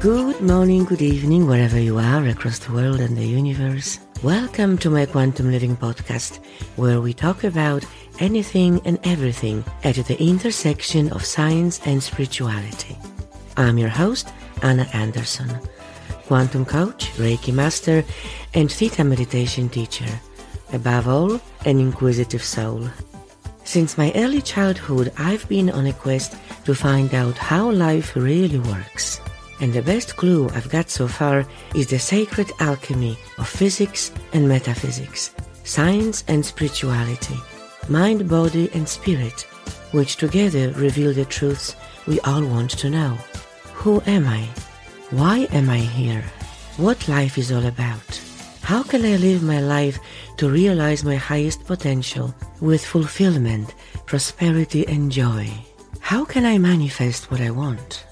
Good morning, good evening, wherever you are across the world and the universe. Welcome to my Quantum Living podcast, where we talk about anything and everything at the intersection of science and spirituality. I'm your host, Anna Anderson, quantum coach, Reiki master, and Theta meditation teacher. Above all, an inquisitive soul. Since my early childhood, I've been on a quest to find out how life really works. And the best clue I've got so far is the sacred alchemy of physics and metaphysics, science and spirituality, mind, body, and spirit, which together reveal the truths we all want to know. Who am I? Why am I here? What life is all about? How can I live my life to realize my highest potential with fulfillment, prosperity, and joy? How can I manifest what I want?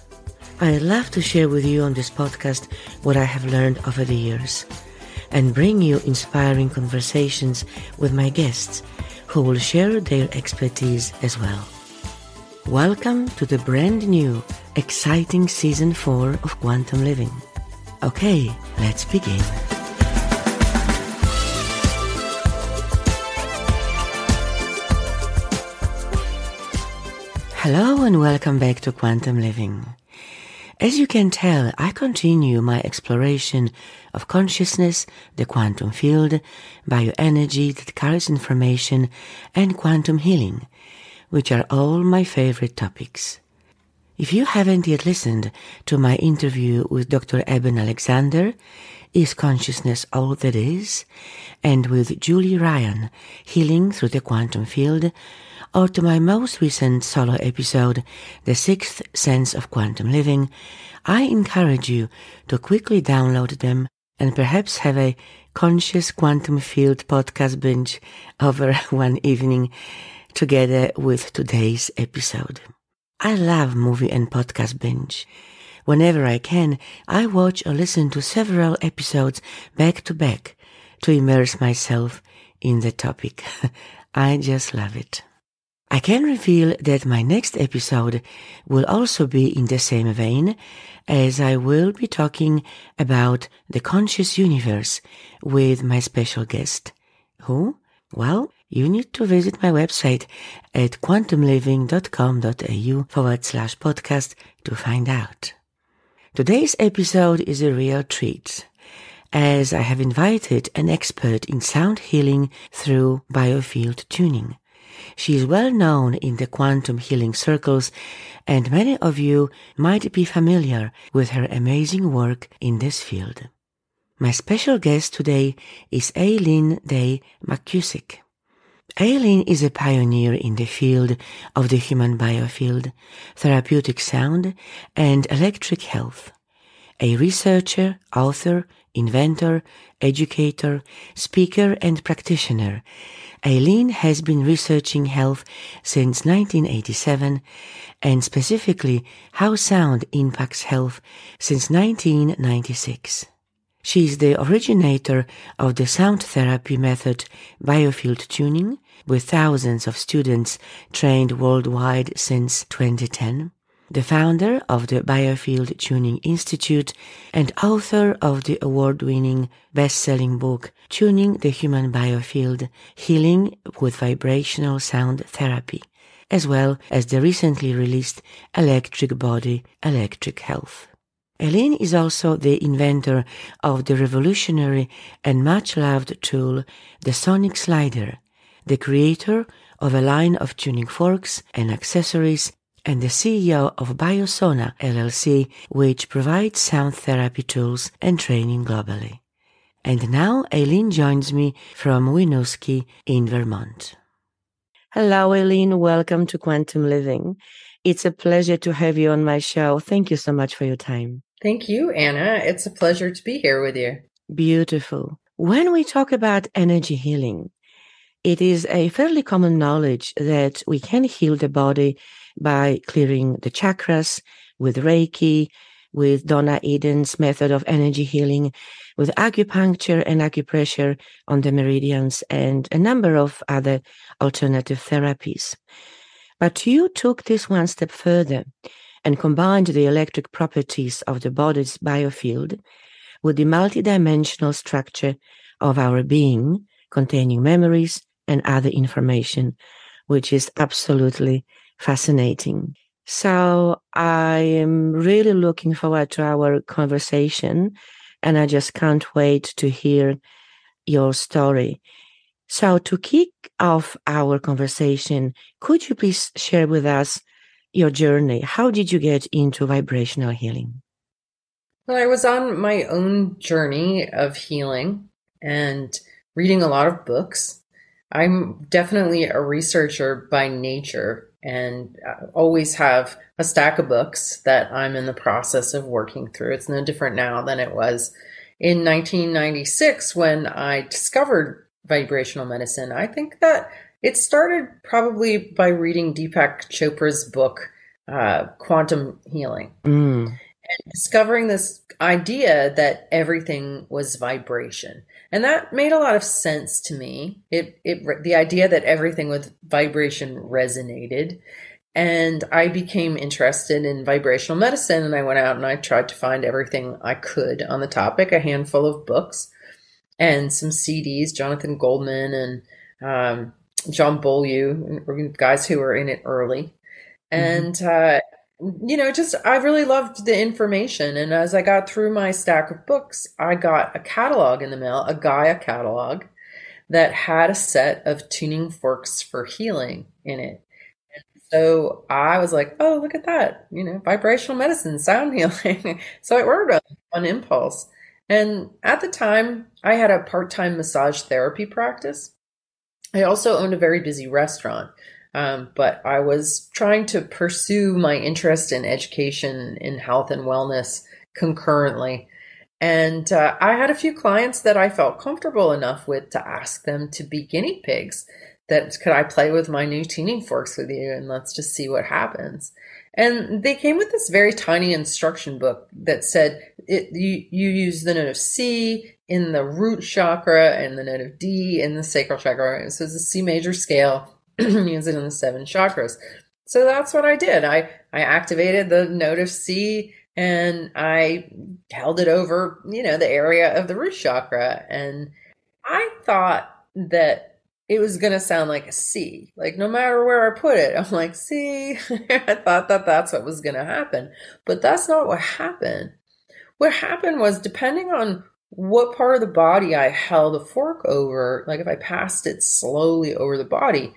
I'd love to share with you on this podcast what I have learned over the years and bring you inspiring conversations with my guests who will share their expertise as well. Welcome to the brand new, exciting season 4 of Quantum Living. Okay, let's begin. Hello and welcome back to Quantum Living. As you can tell, I continue my exploration of consciousness, the quantum field, bioenergy that carries information, and quantum healing, which are all my favorite topics. If you haven't yet listened to my interview with Dr. Eben Alexander, Is Consciousness All That Is? and with Julie Ryan, Healing Through the Quantum Field, or to my most recent solo episode, The Sixth Sense of Quantum Living, I encourage you to quickly download them and perhaps have a conscious quantum field podcast binge over one evening together with today's episode. I love movie and podcast binge. Whenever I can, I watch or listen to several episodes back to back to immerse myself in the topic. I just love it. I can reveal that my next episode will also be in the same vein as I will be talking about the conscious universe with my special guest. Who? Well, you need to visit my website at quantumliving.com.au forward slash podcast to find out. Today's episode is a real treat as I have invited an expert in sound healing through biofield tuning. She is well known in the quantum healing circles, and many of you might be familiar with her amazing work in this field. My special guest today is Eileen Day McKusick. Eileen is a pioneer in the field of the human biofield, therapeutic sound, and electric health. A researcher, author, inventor, educator, speaker, and practitioner, Eileen has been researching health since 1987 and specifically how sound impacts health since 1996. She is the originator of the sound therapy method biofield tuning with thousands of students trained worldwide since 2010 the founder of the Biofield Tuning Institute and author of the award-winning best-selling book Tuning the Human Biofield, Healing with Vibrational Sound Therapy, as well as the recently released Electric Body, Electric Health. Eileen is also the inventor of the revolutionary and much loved tool, the Sonic Slider, the creator of a line of tuning forks and accessories and the CEO of Biosona LLC, which provides sound therapy tools and training globally. And now Eileen joins me from Winooski in Vermont. Hello, Eileen. Welcome to Quantum Living. It's a pleasure to have you on my show. Thank you so much for your time. Thank you, Anna. It's a pleasure to be here with you. Beautiful. When we talk about energy healing, it is a fairly common knowledge that we can heal the body by clearing the chakras with Reiki, with Donna Eden's method of energy healing, with acupuncture and acupressure on the meridians, and a number of other alternative therapies. But you took this one step further and combined the electric properties of the body's biofield with the multidimensional structure of our being, containing memories and other information, which is absolutely fascinating. So I am really looking forward to our conversation and I just can't wait to hear your story. So to kick off our conversation, could you please share with us your journey? How did you get into vibrational healing? Well, I was on my own journey of healing and reading a lot of books. I'm definitely a researcher by nature and I always have a stack of books that I'm in the process of working through. It's no different now than it was in 1996 when I discovered vibrational medicine. I think that it started probably by reading Deepak Chopra's book, uh, Quantum Healing. Mm. And discovering this idea that everything was vibration. And that made a lot of sense to me. It, it, the idea that everything with vibration resonated. And I became interested in vibrational medicine and I went out and I tried to find everything I could on the topic, a handful of books and some CDs, Jonathan Goldman and um, John Beaulieu, guys who were in it early. Mm-hmm. And uh, you know, just I really loved the information. And as I got through my stack of books, I got a catalog in the mail, a Gaia catalog that had a set of tuning forks for healing in it. So I was like, oh, look at that, you know, vibrational medicine, sound healing. so I ordered on impulse. And at the time, I had a part time massage therapy practice. I also owned a very busy restaurant. Um, but I was trying to pursue my interest in education in health and wellness concurrently. And uh, I had a few clients that I felt comfortable enough with to ask them to be guinea pigs. That could I play with my new tuning forks with you and let's just see what happens. And they came with this very tiny instruction book that said it, you, you use the note of C in the root chakra and the note of D in the sacral chakra. So it's a C major scale it in the seven chakras. So that's what I did. I, I activated the note of C and I held it over, you know, the area of the root chakra. And I thought that it was going to sound like a C. Like no matter where I put it, I'm like, see, I thought that that's what was going to happen. But that's not what happened. What happened was depending on what part of the body I held a fork over, like if I passed it slowly over the body,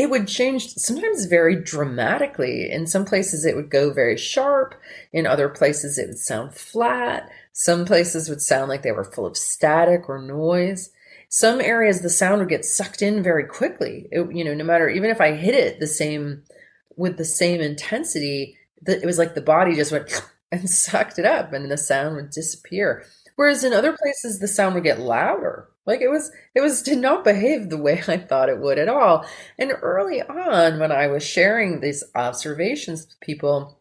it would change sometimes very dramatically. In some places, it would go very sharp. In other places, it would sound flat. Some places would sound like they were full of static or noise. Some areas, the sound would get sucked in very quickly. It, you know, no matter, even if I hit it the same, with the same intensity, it was like the body just went and sucked it up and the sound would disappear. Whereas in other places, the sound would get louder like it was, it was did not behave the way I thought it would at all. And early on, when I was sharing these observations with people,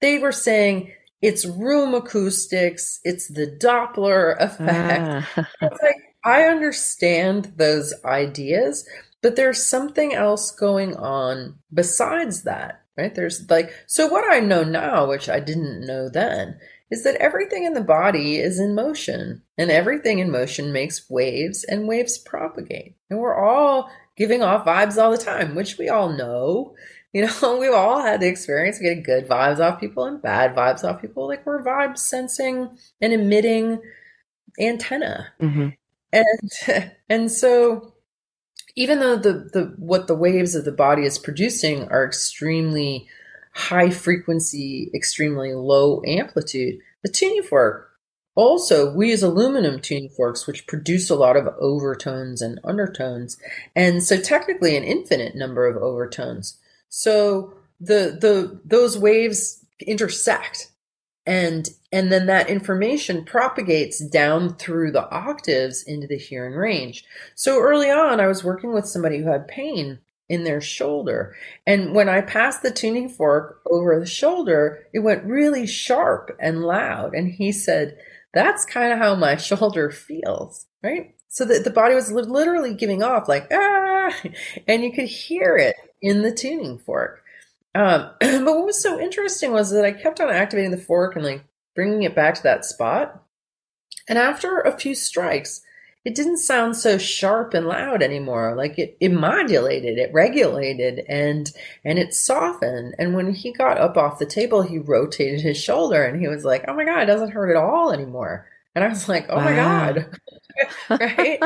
they were saying it's room acoustics, it's the Doppler effect. Ah. it's like I understand those ideas, but there's something else going on besides that, right? There's like, so what I know now, which I didn't know then, is that everything in the body is in motion and everything in motion makes waves and waves propagate. And we're all giving off vibes all the time, which we all know. You know, we've all had the experience of getting good vibes off people and bad vibes off people. Like we're vibe sensing and emitting antenna. Mm-hmm. And and so even though the, the what the waves of the body is producing are extremely high frequency, extremely low amplitude. The tuning fork also, we use aluminum tuning forks, which produce a lot of overtones and undertones, and so technically an infinite number of overtones. So the the those waves intersect, and and then that information propagates down through the octaves into the hearing range. So early on, I was working with somebody who had pain in their shoulder. And when I passed the tuning fork over the shoulder, it went really sharp and loud. And he said, That's kind of how my shoulder feels, right? So that the body was literally giving off like, ah, and you could hear it in the tuning fork. Um, but what was so interesting was that I kept on activating the fork and like bringing it back to that spot. And after a few strikes, it didn't sound so sharp and loud anymore. Like it, it modulated, it regulated, and and it softened. And when he got up off the table, he rotated his shoulder, and he was like, "Oh my god, it doesn't hurt at all anymore." And I was like, "Oh wow. my god, right?"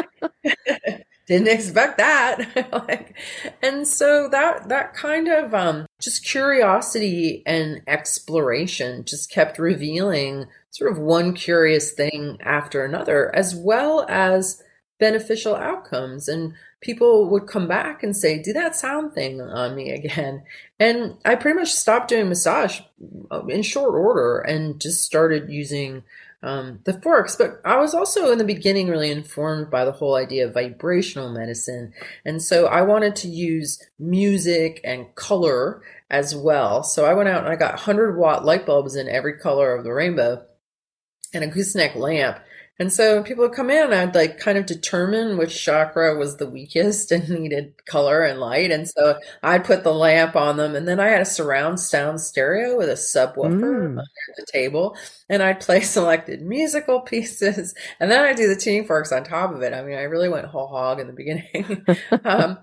didn't expect that like and so that that kind of um just curiosity and exploration just kept revealing sort of one curious thing after another as well as beneficial outcomes and people would come back and say do that sound thing on me again and i pretty much stopped doing massage uh, in short order and just started using um, the forks. But I was also in the beginning really informed by the whole idea of vibrational medicine. And so I wanted to use music and color as well. So I went out and I got 100 watt light bulbs in every color of the rainbow and a gooseneck lamp and so people would come in, I'd like kind of determine which chakra was the weakest and needed color and light. And so I'd put the lamp on them. And then I had a surround sound stereo with a subwoofer mm. under the table. And I'd play selected musical pieces. And then I'd do the tuning forks on top of it. I mean, I really went whole hog in the beginning. um,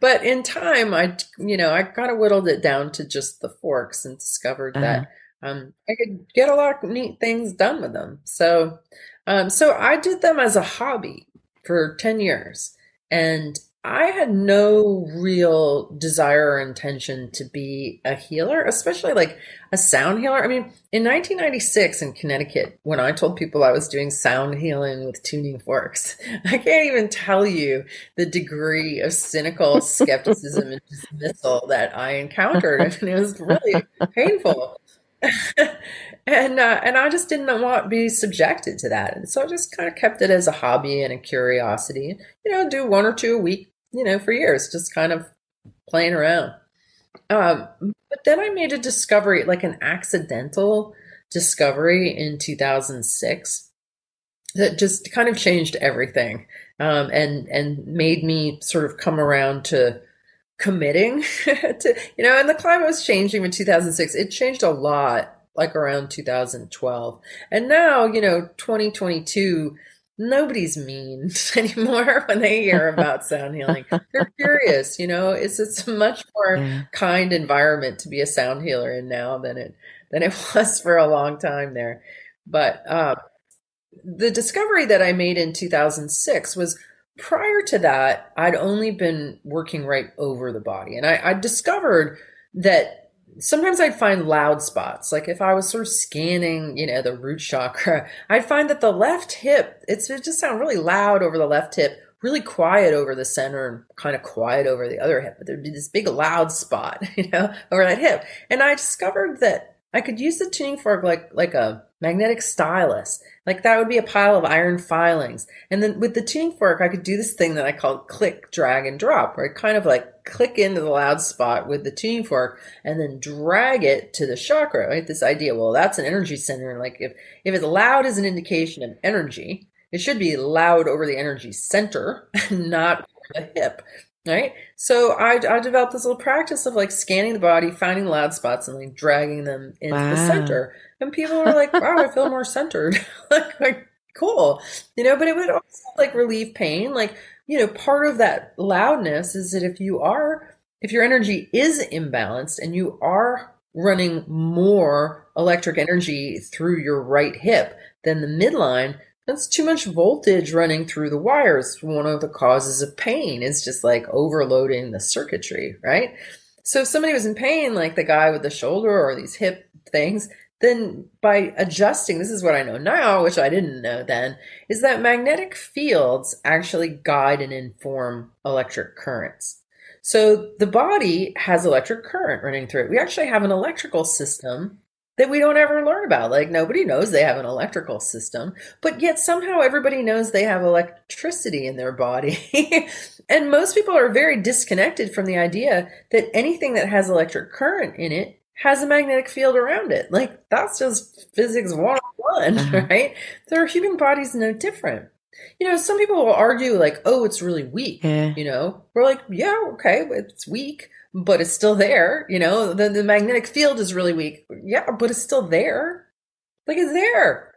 but in time, I, you know, I kind of whittled it down to just the forks and discovered uh-huh. that um, I could get a lot of neat things done with them. So, um, so I did them as a hobby for 10 years. And I had no real desire or intention to be a healer, especially like a sound healer. I mean, in 1996 in Connecticut, when I told people I was doing sound healing with tuning forks, I can't even tell you the degree of cynical skepticism and dismissal that I encountered. I mean, it was really painful. and uh, and I just didn't want to be subjected to that, and so I just kind of kept it as a hobby and a curiosity. You know, do one or two a week, you know, for years, just kind of playing around. Um, but then I made a discovery, like an accidental discovery in 2006 that just kind of changed everything um, and and made me sort of come around to committing to, you know, and the climate was changing in 2006. It changed a lot like around 2012. And now, you know, 2022, nobody's mean anymore when they hear about sound healing. They're curious, you know, it's it's a much more yeah. kind environment to be a sound healer in now than it than it was for a long time there. But uh, the discovery that I made in 2006 was prior to that, I'd only been working right over the body. And I, I discovered that sometimes I'd find loud spots. Like if I was sort of scanning, you know, the root chakra, I'd find that the left hip, it's, it just sound really loud over the left hip, really quiet over the center and kind of quiet over the other hip. But there'd be this big loud spot, you know, over that hip. And I discovered that I could use the tuning fork like, like a magnetic stylus. Like that would be a pile of iron filings. And then with the tuning fork, I could do this thing that I call click, drag, and drop, where I kind of like click into the loud spot with the tuning fork and then drag it to the chakra, right? This idea, well, that's an energy center. And like if, if it's loud is an indication of energy, it should be loud over the energy center, not the hip right? So I, I developed this little practice of like scanning the body, finding loud spots, and like dragging them into wow. the center. And people were like, "Wow, I feel more centered." like, like, cool, you know. But it would also like relieve pain. Like, you know, part of that loudness is that if you are, if your energy is imbalanced and you are running more electric energy through your right hip than the midline, that's too much voltage running through the wires. One of the causes of pain is just like overloading the circuitry, right? So if somebody was in pain, like the guy with the shoulder or these hip things, then by adjusting, this is what I know now, oh, which I didn't know then, is that magnetic fields actually guide and inform electric currents. So the body has electric current running through it. We actually have an electrical system that we don't ever learn about. Like nobody knows they have an electrical system, but yet somehow everybody knows they have electricity in their body. and most people are very disconnected from the idea that anything that has electric current in it has a magnetic field around it. Like that's just physics 101, uh-huh. right? Their human body's no different. You know, some people will argue like, "Oh, it's really weak." Yeah. You know, we're like, "Yeah, okay, it's weak." but it's still there. You know, the, the magnetic field is really weak. Yeah, but it's still there. Like it's there.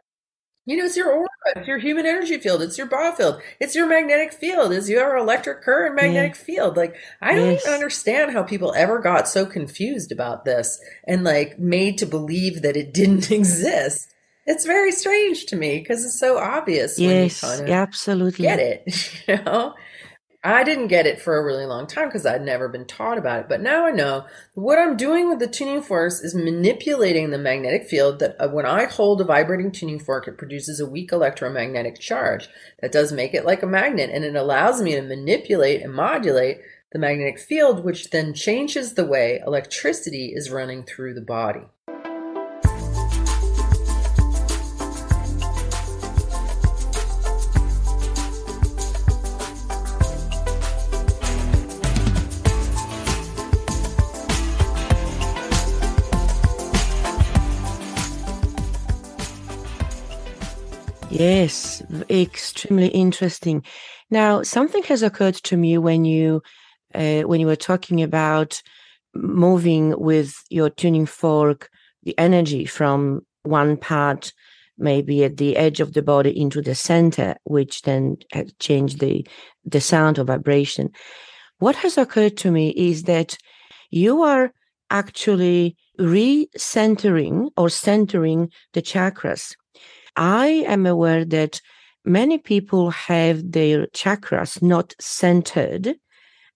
You know, it's your aura, it's your human energy field, it's your biofield, it's your magnetic field, it's your electric current magnetic yeah. field. Like, I don't yes. even understand how people ever got so confused about this and like made to believe that it didn't exist. It's very strange to me because it's so obvious. Yes, absolutely. Get it, you know? I didn't get it for a really long time because I'd never been taught about it. But now I know what I'm doing with the tuning forks is manipulating the magnetic field that uh, when I hold a vibrating tuning fork, it produces a weak electromagnetic charge that does make it like a magnet and it allows me to manipulate and modulate the magnetic field, which then changes the way electricity is running through the body. Yes, extremely interesting. Now, something has occurred to me when you uh, when you were talking about moving with your tuning fork the energy from one part, maybe at the edge of the body, into the center, which then change the the sound or vibration. What has occurred to me is that you are actually recentering or centering the chakras I am aware that many people have their chakras not centered.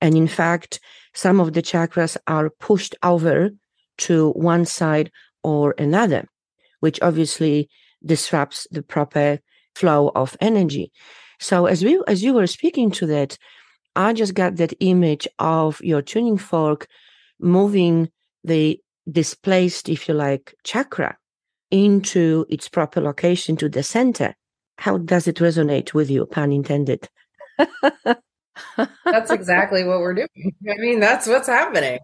And in fact, some of the chakras are pushed over to one side or another, which obviously disrupts the proper flow of energy. So as we as you were speaking to that, I just got that image of your tuning fork moving the displaced, if you like, chakra into its proper location to the center. How does it resonate with you, pun intended? that's exactly what we're doing. I mean, that's what's happening.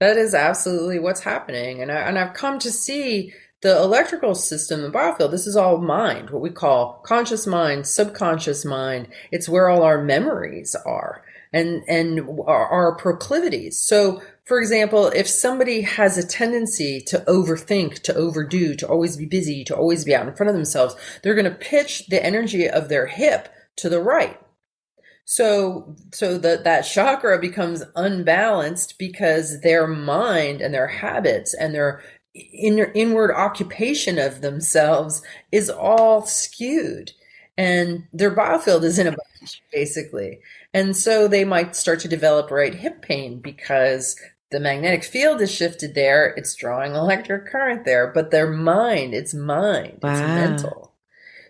That is absolutely what's happening. And, I, and I've come to see the electrical system in biofield. This is all mind, what we call conscious mind, subconscious mind. It's where all our memories are and, and our, our proclivities. So for example, if somebody has a tendency to overthink, to overdo, to always be busy, to always be out in front of themselves, they're going to pitch the energy of their hip to the right. So, so that, that chakra becomes unbalanced because their mind and their habits and their inner, inward occupation of themselves is all skewed and their biofield is in a bunch, basically. And so they might start to develop right hip pain because the magnetic field is shifted there. It's drawing electric current there, but their mind, it's mind, wow. it's mental.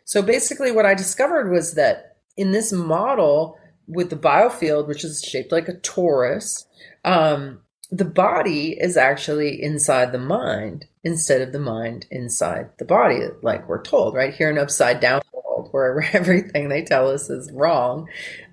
So basically, what I discovered was that in this model with the biofield, which is shaped like a torus, um, the body is actually inside the mind instead of the mind inside the body, like we're told, right? Here in upside down world, where everything they tell us is wrong.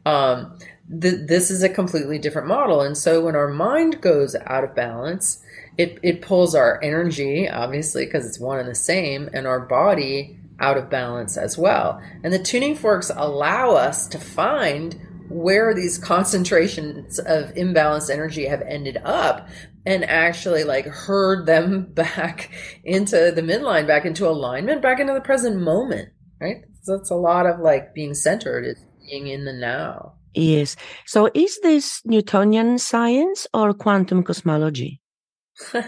Um, th- this is a completely different model. And so when our mind goes out of balance, it, it pulls our energy, obviously, because it's one and the same, and our body out of balance as well. And the tuning forks allow us to find where these concentrations of imbalanced energy have ended up and actually like herd them back into the midline, back into alignment, back into the present moment, right? So it's a lot of like being centered, is being in the now. Yes. So is this Newtonian science or quantum cosmology? uh,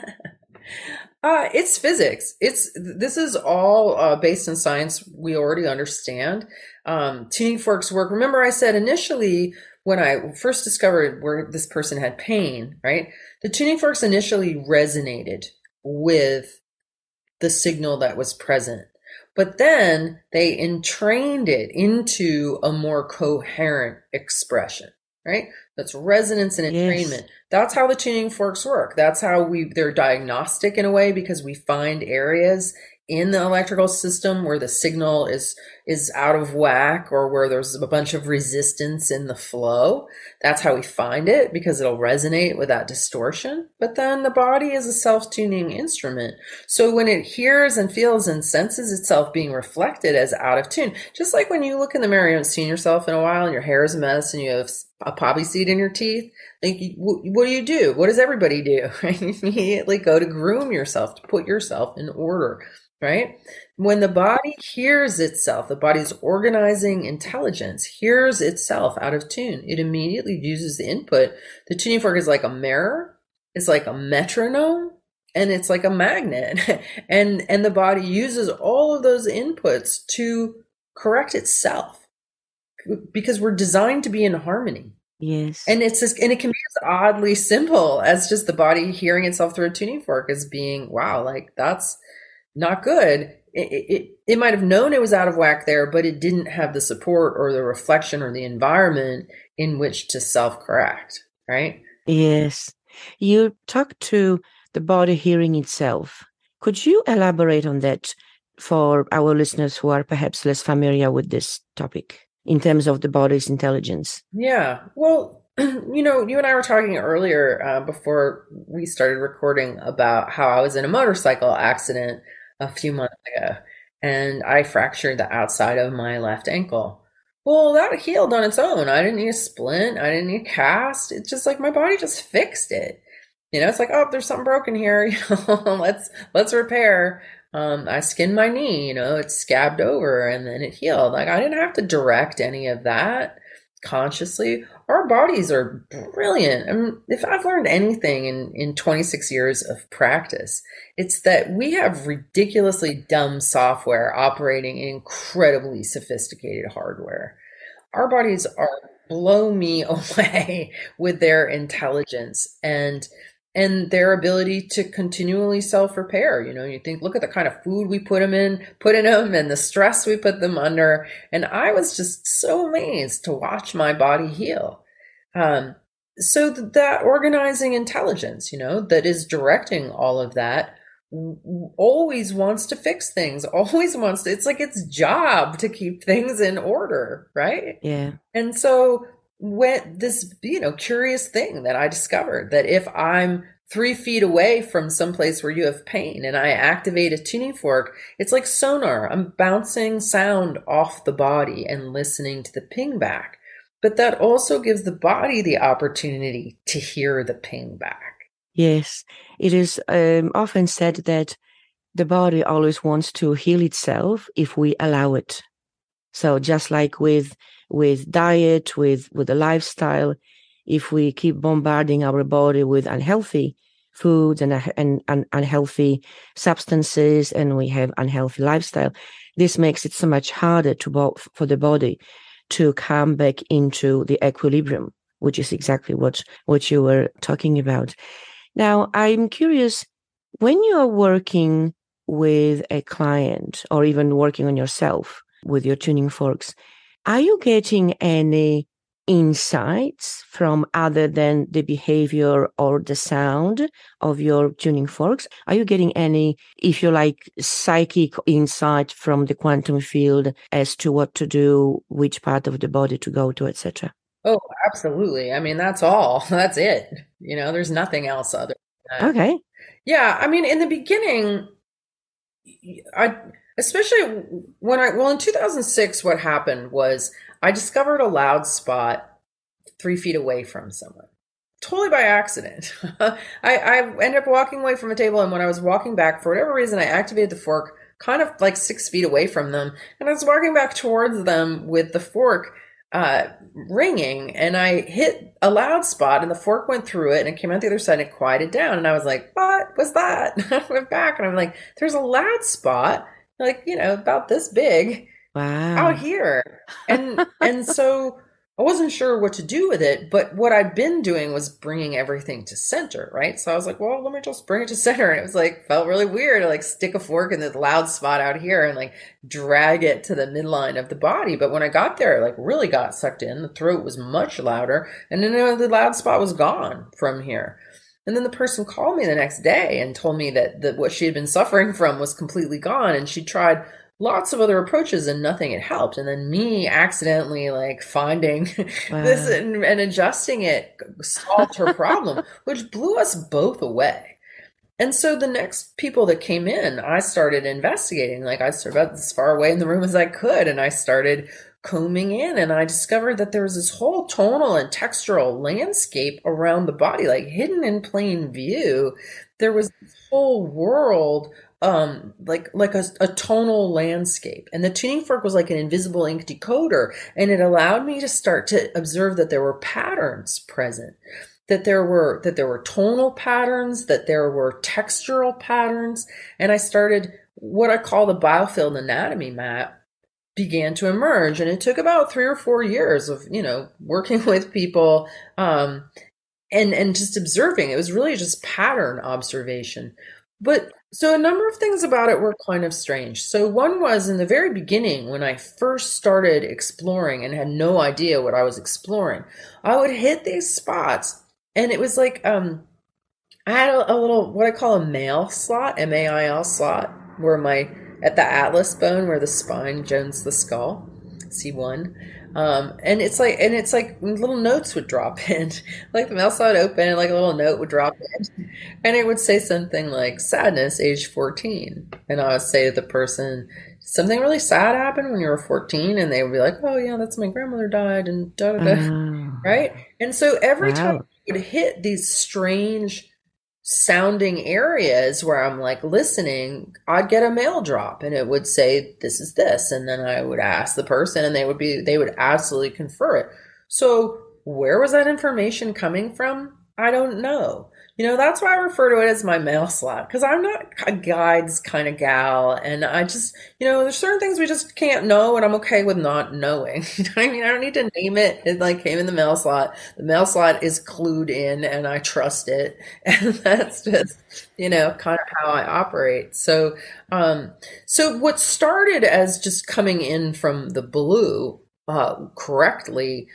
it's physics. It's this is all uh, based in science we already understand. Um, tuning forks work. Remember, I said initially when I first discovered where this person had pain, right? The tuning forks initially resonated with the signal that was present. But then they entrained it into a more coherent expression, right? That's resonance and entrainment. Yes. That's how the tuning forks work. That's how we, they're diagnostic in a way because we find areas in the electrical system where the signal is is out of whack or where there's a bunch of resistance in the flow that's how we find it because it'll resonate with that distortion but then the body is a self-tuning instrument so when it hears and feels and senses itself being reflected as out of tune just like when you look in the mirror you haven't seen yourself in a while and your hair is a mess and you have a poppy seed in your teeth, like what do you do? What does everybody do? You immediately go to groom yourself, to put yourself in order, right? When the body hears itself, the body's organizing intelligence hears itself out of tune. It immediately uses the input. The tuning fork is like a mirror, it's like a metronome, and it's like a magnet. and and the body uses all of those inputs to correct itself because we're designed to be in harmony. Yes. And it's just, and it can be as oddly simple as just the body hearing itself through a tuning fork as being, wow, like that's not good. It, it, it might have known it was out of whack there, but it didn't have the support or the reflection or the environment in which to self correct, right? Yes. You talked to the body hearing itself. Could you elaborate on that for our listeners who are perhaps less familiar with this topic? in terms of the body's intelligence. Yeah. Well, you know, you and I were talking earlier uh, before we started recording about how I was in a motorcycle accident a few months ago and I fractured the outside of my left ankle. Well, that healed on its own. I didn't need a splint. I didn't need a cast. It's just like my body just fixed it. You know, it's like, oh, there's something broken here. You know, let's let's repair um, I skinned my knee, you know, it scabbed over and then it healed. Like I didn't have to direct any of that consciously. Our bodies are brilliant. I mean, if I've learned anything in, in 26 years of practice, it's that we have ridiculously dumb software operating incredibly sophisticated hardware. Our bodies are blow me away with their intelligence and and their ability to continually self repair. You know, you think, look at the kind of food we put them in, put in them, and the stress we put them under. And I was just so amazed to watch my body heal. Um, so that organizing intelligence, you know, that is directing all of that always wants to fix things always wants to it's like its job to keep things in order right yeah and so went this you know curious thing that i discovered that if i'm three feet away from someplace where you have pain and i activate a tuning fork it's like sonar. I'm bouncing sound off the body and listening to the ping back. But that also gives the body the opportunity to hear the ping back. Yes. It is um, often said that the body always wants to heal itself if we allow it. So just like with with diet, with, with the lifestyle, if we keep bombarding our body with unhealthy foods and, and, and unhealthy substances and we have unhealthy lifestyle, this makes it so much harder to for the body to come back into the equilibrium, which is exactly what, what you were talking about. Now, I'm curious when you are working with a client or even working on yourself with your tuning forks, are you getting any insights from other than the behavior or the sound of your tuning forks? Are you getting any, if you like, psychic insight from the quantum field as to what to do, which part of the body to go to, etc.? Oh, absolutely. I mean, that's all. That's it. You know, there's nothing else other. Okay. Yeah, I mean, in the beginning, I especially when I well in 2006 what happened was I discovered a loud spot three feet away from someone. Totally by accident. I, I ended up walking away from a table and when I was walking back for whatever reason I activated the fork kind of like six feet away from them and I was walking back towards them with the fork uh, ringing and I hit a loud spot and the fork went through it and it came out the other side and it quieted down and I was like what was that? I went back and I'm like there's a loud spot like you know about this big wow. out here. And and so i wasn't sure what to do with it but what i'd been doing was bringing everything to center right? So i was like well let me just bring it to center. And it was like felt really weird to like stick a fork in the loud spot out here and like drag it to the midline of the body. But when i got there it like really got sucked in. The throat was much louder. And then the loud spot was gone from here and then the person called me the next day and told me that, that what she had been suffering from was completely gone. And she tried lots of other approaches and nothing had helped. And then me accidentally like finding wow. this and, and adjusting it solved her problem, which blew us both away. And so the next people that came in, I started investigating. Like I started about as far away in the room as I could, and I started combing in and I discovered that there was this whole tonal and textural landscape around the body, like hidden in plain view. There was this whole world um like like a, a tonal landscape and the tuning fork was like an invisible ink decoder and it allowed me to start to observe that there were patterns present that there were that there were tonal patterns that there were textural patterns and i started what i call the biofield anatomy map began to emerge and it took about three or four years of you know working with people um, and and just observing. It was really just pattern observation. But so a number of things about it were kind of strange. So one was in the very beginning when i first started exploring and had no idea what i was exploring i would hit these spots and it was like um i had a, a little what i call a mail slot m-a-i-l slot where my at the atlas bone where the spine joins the skull. C1. Um, and it's like, and it's like little notes would drop in, like the mouth would open, and like a little note would drop in, and it would say something like "sadness, age 14," and I would say to the person, "Something really sad happened when you were 14," and they would be like, "Oh yeah, that's my grandmother died," and da da da, oh. right? And so every wow. time I would hit these strange sounding areas where I'm like listening, I'd get a mail drop and it would say, This is this. And then I would ask the person and they would be, they would absolutely confer it. So where was that information coming from? I don't know. You know, that's why I refer to it as my mail slot because I'm not a guides kind of gal. And I just, you know, there's certain things we just can't know, and I'm okay with not knowing. I mean? I don't need to name it. It like came in the mail slot. The mail slot is clued in, and I trust it. And that's just, you know, kind of how I operate. So, um, so what started as just coming in from the blue uh, correctly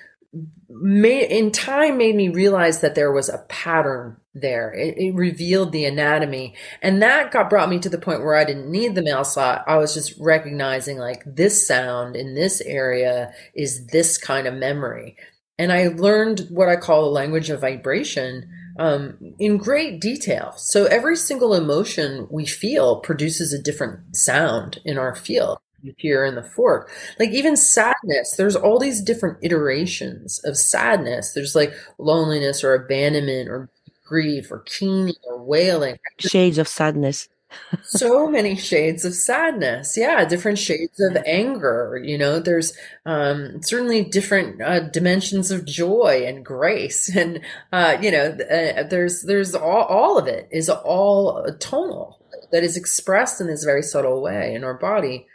made in time made me realize that there was a pattern there. It, it, revealed the anatomy. And that got brought me to the point where I didn't need the mail slot. I was just recognizing like this sound in this area is this kind of memory. And I learned what I call the language of vibration um, in great detail. So every single emotion we feel produces a different sound in our field here in the fork. Like even sadness, there's all these different iterations of sadness. There's like loneliness or abandonment or grief or keening or wailing. Shades of sadness. so many shades of sadness. Yeah, different shades of anger. You know, there's um, certainly different uh, dimensions of joy and grace, and uh, you know, uh, there's there's all all of it is all tonal that is expressed in this very subtle way in our body.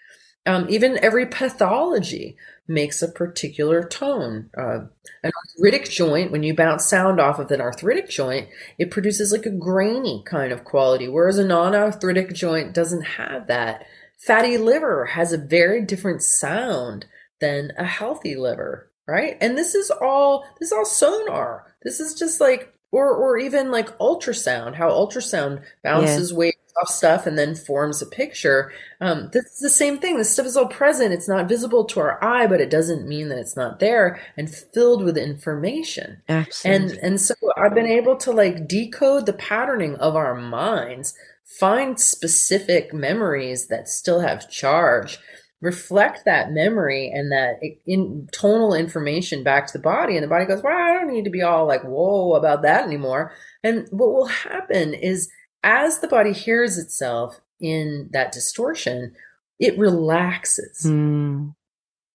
Um, even every pathology makes a particular tone. Uh, an arthritic joint, when you bounce sound off of an arthritic joint, it produces like a grainy kind of quality, whereas a non arthritic joint doesn't have that. Fatty liver has a very different sound than a healthy liver, right? And this is all this is all sonar. This is just like or or even like ultrasound, how ultrasound bounces yeah. waves off stuff and then forms a picture. Um, this is the same thing. This stuff is all present. It's not visible to our eye, but it doesn't mean that it's not there and filled with information. Absolutely. And and so I've been able to like decode the patterning of our minds, find specific memories that still have charge reflect that memory and that in tonal information back to the body and the body goes well i don't need to be all like whoa about that anymore and what will happen is as the body hears itself in that distortion, it relaxes. Mm.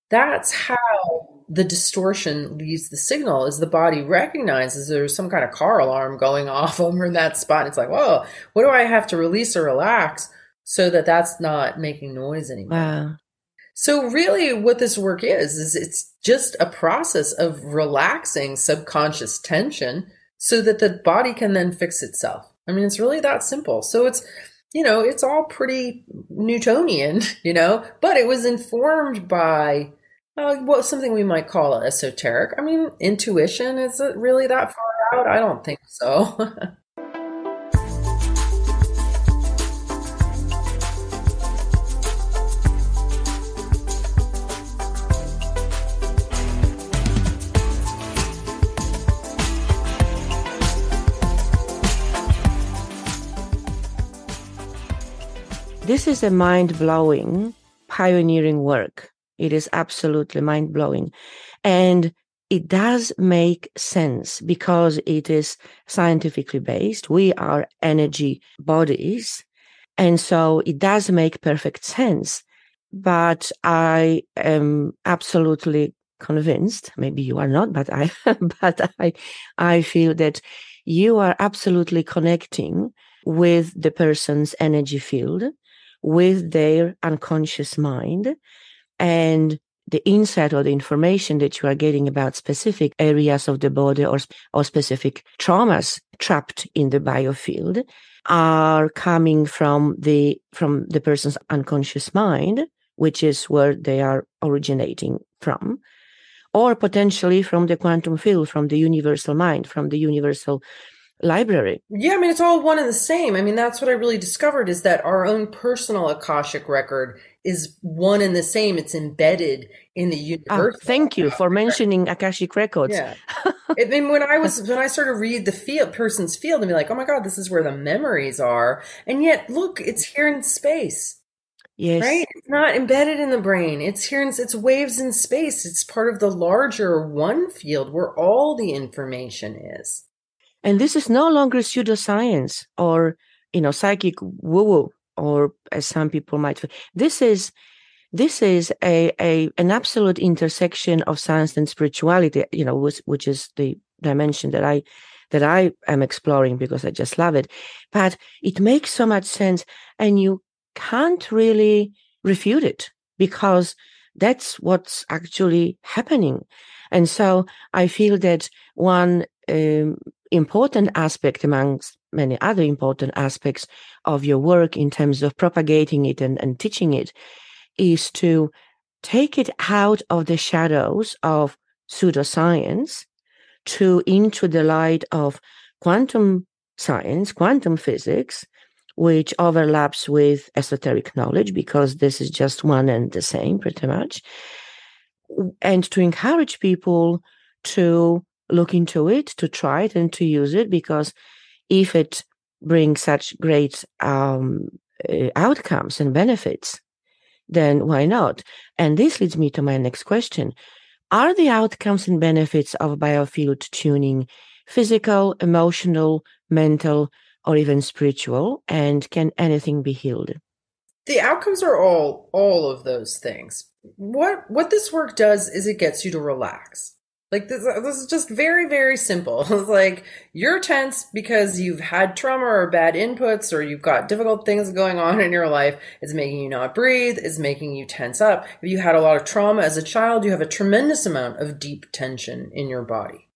That's how the distortion leaves the signal is the body recognizes there's some kind of car alarm going off over in that spot. It's like, whoa, what do I have to release or relax so that that's not making noise anymore? Wow. So really what this work is, is it's just a process of relaxing subconscious tension so that the body can then fix itself. I mean, it's really that simple. So it's, you know, it's all pretty Newtonian, you know, but it was informed by uh, what something we might call esoteric. I mean, intuition is it really that far out? I don't think so. This is a mind blowing, pioneering work It is absolutely mind blowing. And it does make sense because it is scientifically based. We are energy bodies. And so it does make perfect sense. But I am absolutely convinced, maybe you are not, but I, but I, I feel that you are absolutely connecting with the person's energy field, with their unconscious mind. And the insight or the information that you are getting about specific areas of the body or, or specific traumas trapped in the biofield are coming from the from the person's unconscious mind which is where they are originating from or potentially from the quantum field from the universal mind from the universal library. Yeah, I mean, it's all one and the same. I mean, that's what I really discovered is that our own personal Akashic record is one and the same. It's embedded in the ah, universe. Oh, thank you for mentioning Akashic records. Yeah. I mean, when I was, when I started read the field, person's field and be like, oh my God, this is where the memories are. And yet, look, it's here in space. Yes. Right? It's not embedded in the brain. It's here in, it's waves in space. It's part of the larger one field where all the information is. And this is no longer pseudoscience or, you know, psychic woo woo, or as some people might. This is, this is a, a, an absolute intersection of science and spirituality, you know, which, which is the dimension that I, that I am exploring because I just love it. But it makes so much sense and you can't really refute it because that's what's actually happening. And so I feel that one um, important aspect amongst many other important aspects of your work in terms of propagating it and, and teaching it is to take it out of the shadows of pseudoscience to into the light of quantum science, quantum physics, which overlaps with esoteric knowledge because this is just one and the same pretty much. And to encourage people to look into it, to try it, and to use it because if it brings such great um, uh, outcomes and benefits, then why not? And this leads me to my next question. Are the outcomes and benefits of biofield tuning physical, emotional, mental, or even spiritual? And can anything be healed? The outcomes are all all of those things. What what this work does is it gets you to relax. Like this, uh, this is just very, very simple. It's like you're tense because you've had trauma or bad inputs or you've got difficult things going on in your life. It's making you not breathe. It's making you tense up. If you had a lot of trauma as a child, you have a tremendous amount of deep tension in your body.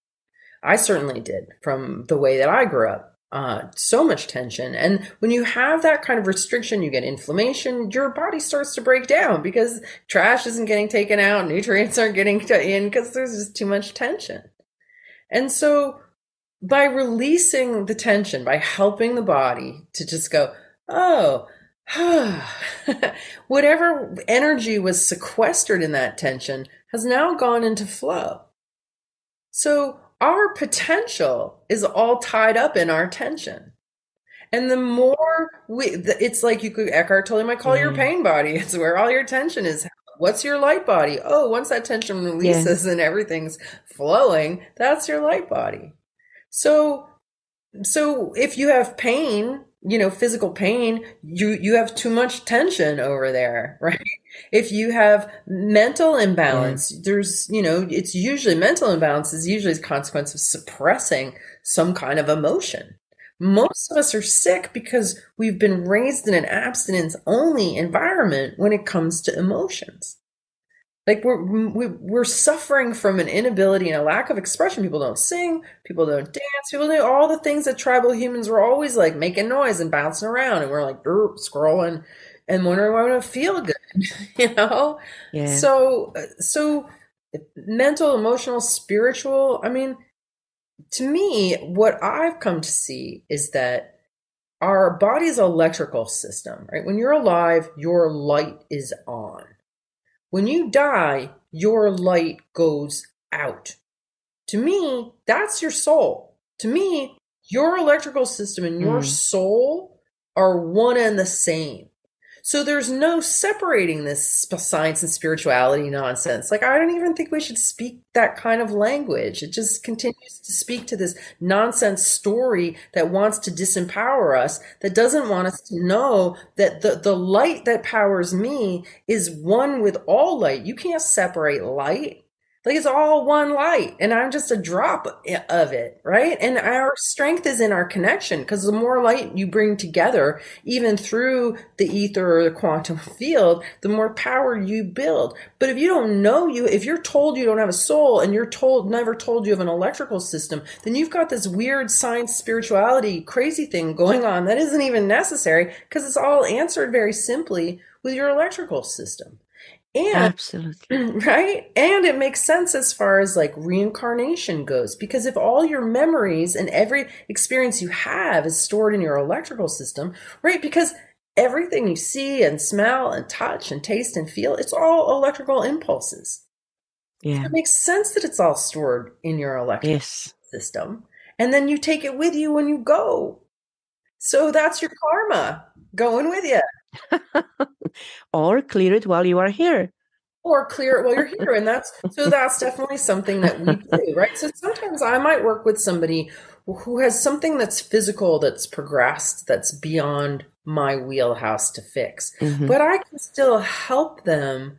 I certainly did from the way that I grew up uh, so much tension. And when you have that kind of restriction, you get inflammation, your body starts to break down because trash isn't getting taken out, nutrients aren't getting in because there's just too much tension. And so by releasing the tension, by helping the body to just go, oh, whatever energy was sequestered in that tension has now gone into flow. So our potential is all tied up in our tension. And the more we, it's like you could, Eckhart Tolle might call mm. your pain body. It's where all your tension is. What's your light body? Oh, once that tension releases yeah. and everything's flowing, that's your light body. So, so if you have pain, you know, physical pain, you, you have too much tension over there, right? If you have mental imbalance, mm. there's, you know, it's usually mental imbalance is usually a consequence of suppressing some kind of emotion. Most of us are sick because we've been raised in an abstinence only environment when it comes to emotions. Like we're we're suffering from an inability and a lack of expression. People don't sing, people don't dance, people do all the things that tribal humans were always like making noise and bouncing around, and we're like scrolling and wondering why we don't feel good, you know? Yeah. So, so mental, emotional, spiritual. I mean, to me, what I've come to see is that our body's electrical system, right? When you're alive, your light is on. When you die, your light goes out. To me, that's your soul. To me, your electrical system and your mm. soul are one and the same. So there's no separating this science and spirituality nonsense. Like, I don't even think we should speak that kind of language. It just continues to speak to this nonsense story that wants to disempower us, that doesn't want us to know that the, the light that powers me is one with all light. You can't separate light like it's all one light and I'm just a drop of it, right? And our strength is in our connection because the more light you bring together, even through the ether or the quantum field, the more power you build. But if you don't know you, if you're told you don't have a soul and you're told, never told you have an electrical system, then you've got this weird science spirituality crazy thing going on that isn't even necessary because it's all answered very simply with your electrical system. And absolutely right. And it makes sense as far as like reincarnation goes, because if all your memories and every experience you have is stored in your electrical system, right? Because everything you see and smell and touch and taste and feel, it's all electrical impulses. Yeah. So it makes sense that it's all stored in your electrical yes. system. And then you take it with you when you go. So that's your karma going with you. or clear it while you are here. Or clear it while you're here and that's so that's definitely something that we do right? So sometimes i might work with somebody who has something that's physical that's progressed that's beyond my wheelhouse to fix mm-hmm. but i can still help them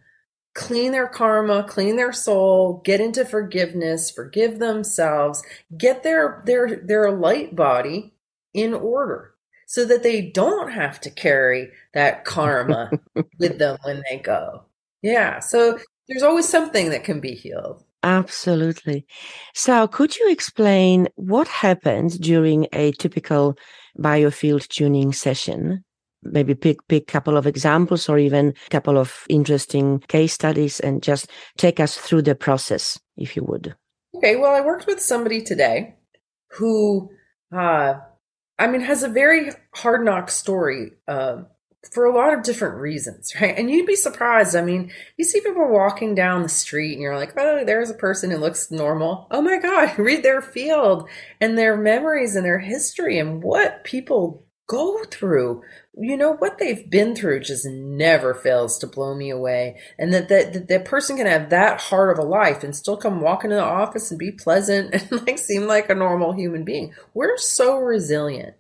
clean their karma clean their soul get into forgiveness forgive themselves get their their their light body in order so that they don't have to carry that karma with them when they go. Yeah. So there's always something that can be healed. Absolutely. So could you explain what happens during a typical biofield tuning session? Maybe pick pick a couple of examples or even a couple of interesting case studies and just take us through the process, if you would. Okay. Well, I worked with somebody today who uh, I mean, has a very hard knock story uh, for a lot of different reasons, right? And you'd be surprised. I mean, you see people walking down the street and you're like, oh, there's a person who looks normal. Oh my God, read their field and their memories and their history and what people go through. You know, what they've been through just never fails to blow me away. And that that, that, that person can have that hard of a life and still come walk into the office and be pleasant and like seem like a normal human being. We're so resilient.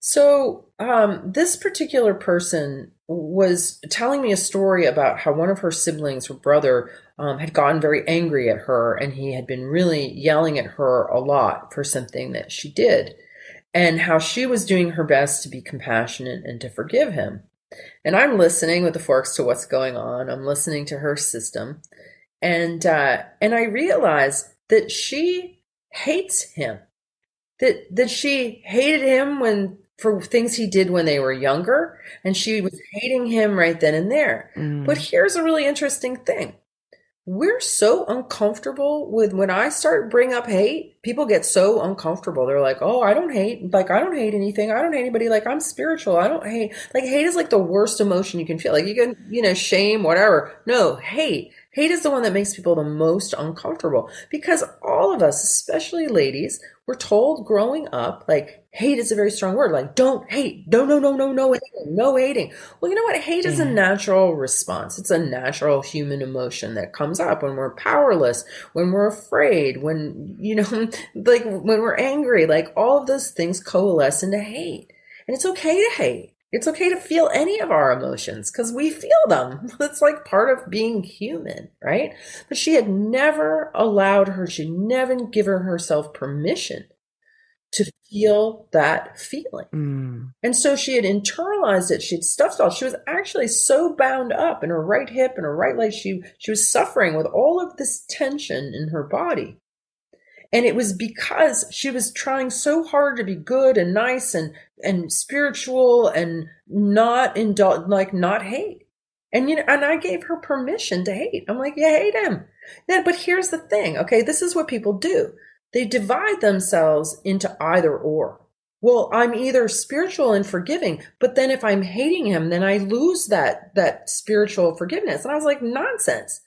So, um, this particular person was telling me a story about how one of her siblings, her brother, um, had gotten very angry at her and he had been really yelling at her a lot for something that she did and how she was doing her best to be compassionate and to forgive him. And I'm listening with the forks to what's going on. I'm listening to her system, and uh, and I realize that she hates him. That that she hated him when for things he did when they were younger, and she was hating him right then and there. Mm. But here's a really interesting thing we're so uncomfortable with when I start bring up hate, people get so uncomfortable. They're like, "Oh, I don't hate. Like I don't hate anything. I don't hate anybody. Like I'm spiritual. I don't hate. Like hate is like the worst emotion you can feel. Like you can, you know, shame, whatever. No, hate. Hate is the one that makes people the most uncomfortable because all of us, especially ladies, were told growing up, like, hate is a very strong word. Like, don't hate. No, no, no, no, no hating. No hating. Well, you know what? Hate is a mm-hmm. natural response. It's a natural human emotion that comes up when we're powerless, when we're afraid, when, you know, like when we're angry. Like, all of those things coalesce into hate. And it's okay to hate. It's okay to feel any of our emotions because we feel them. That's like part of being human, right? But she had never allowed her, she never given herself permission to feel that feeling. Mm. And so she had internalized it. She had stuffed it all. She was actually so bound up in her right hip and her right leg. She she was suffering with all of this tension in her body. And it was because she was trying so hard to be good and nice and, and spiritual and not indul- like not hate. And you know, and I gave her permission to hate. I'm like, you hate him. Yeah, but here's the thing. Okay, this is what people do. They divide themselves into either or. Well, I'm either spiritual and forgiving, but then if I'm hating him, then I lose that that spiritual forgiveness. And I was like, nonsense.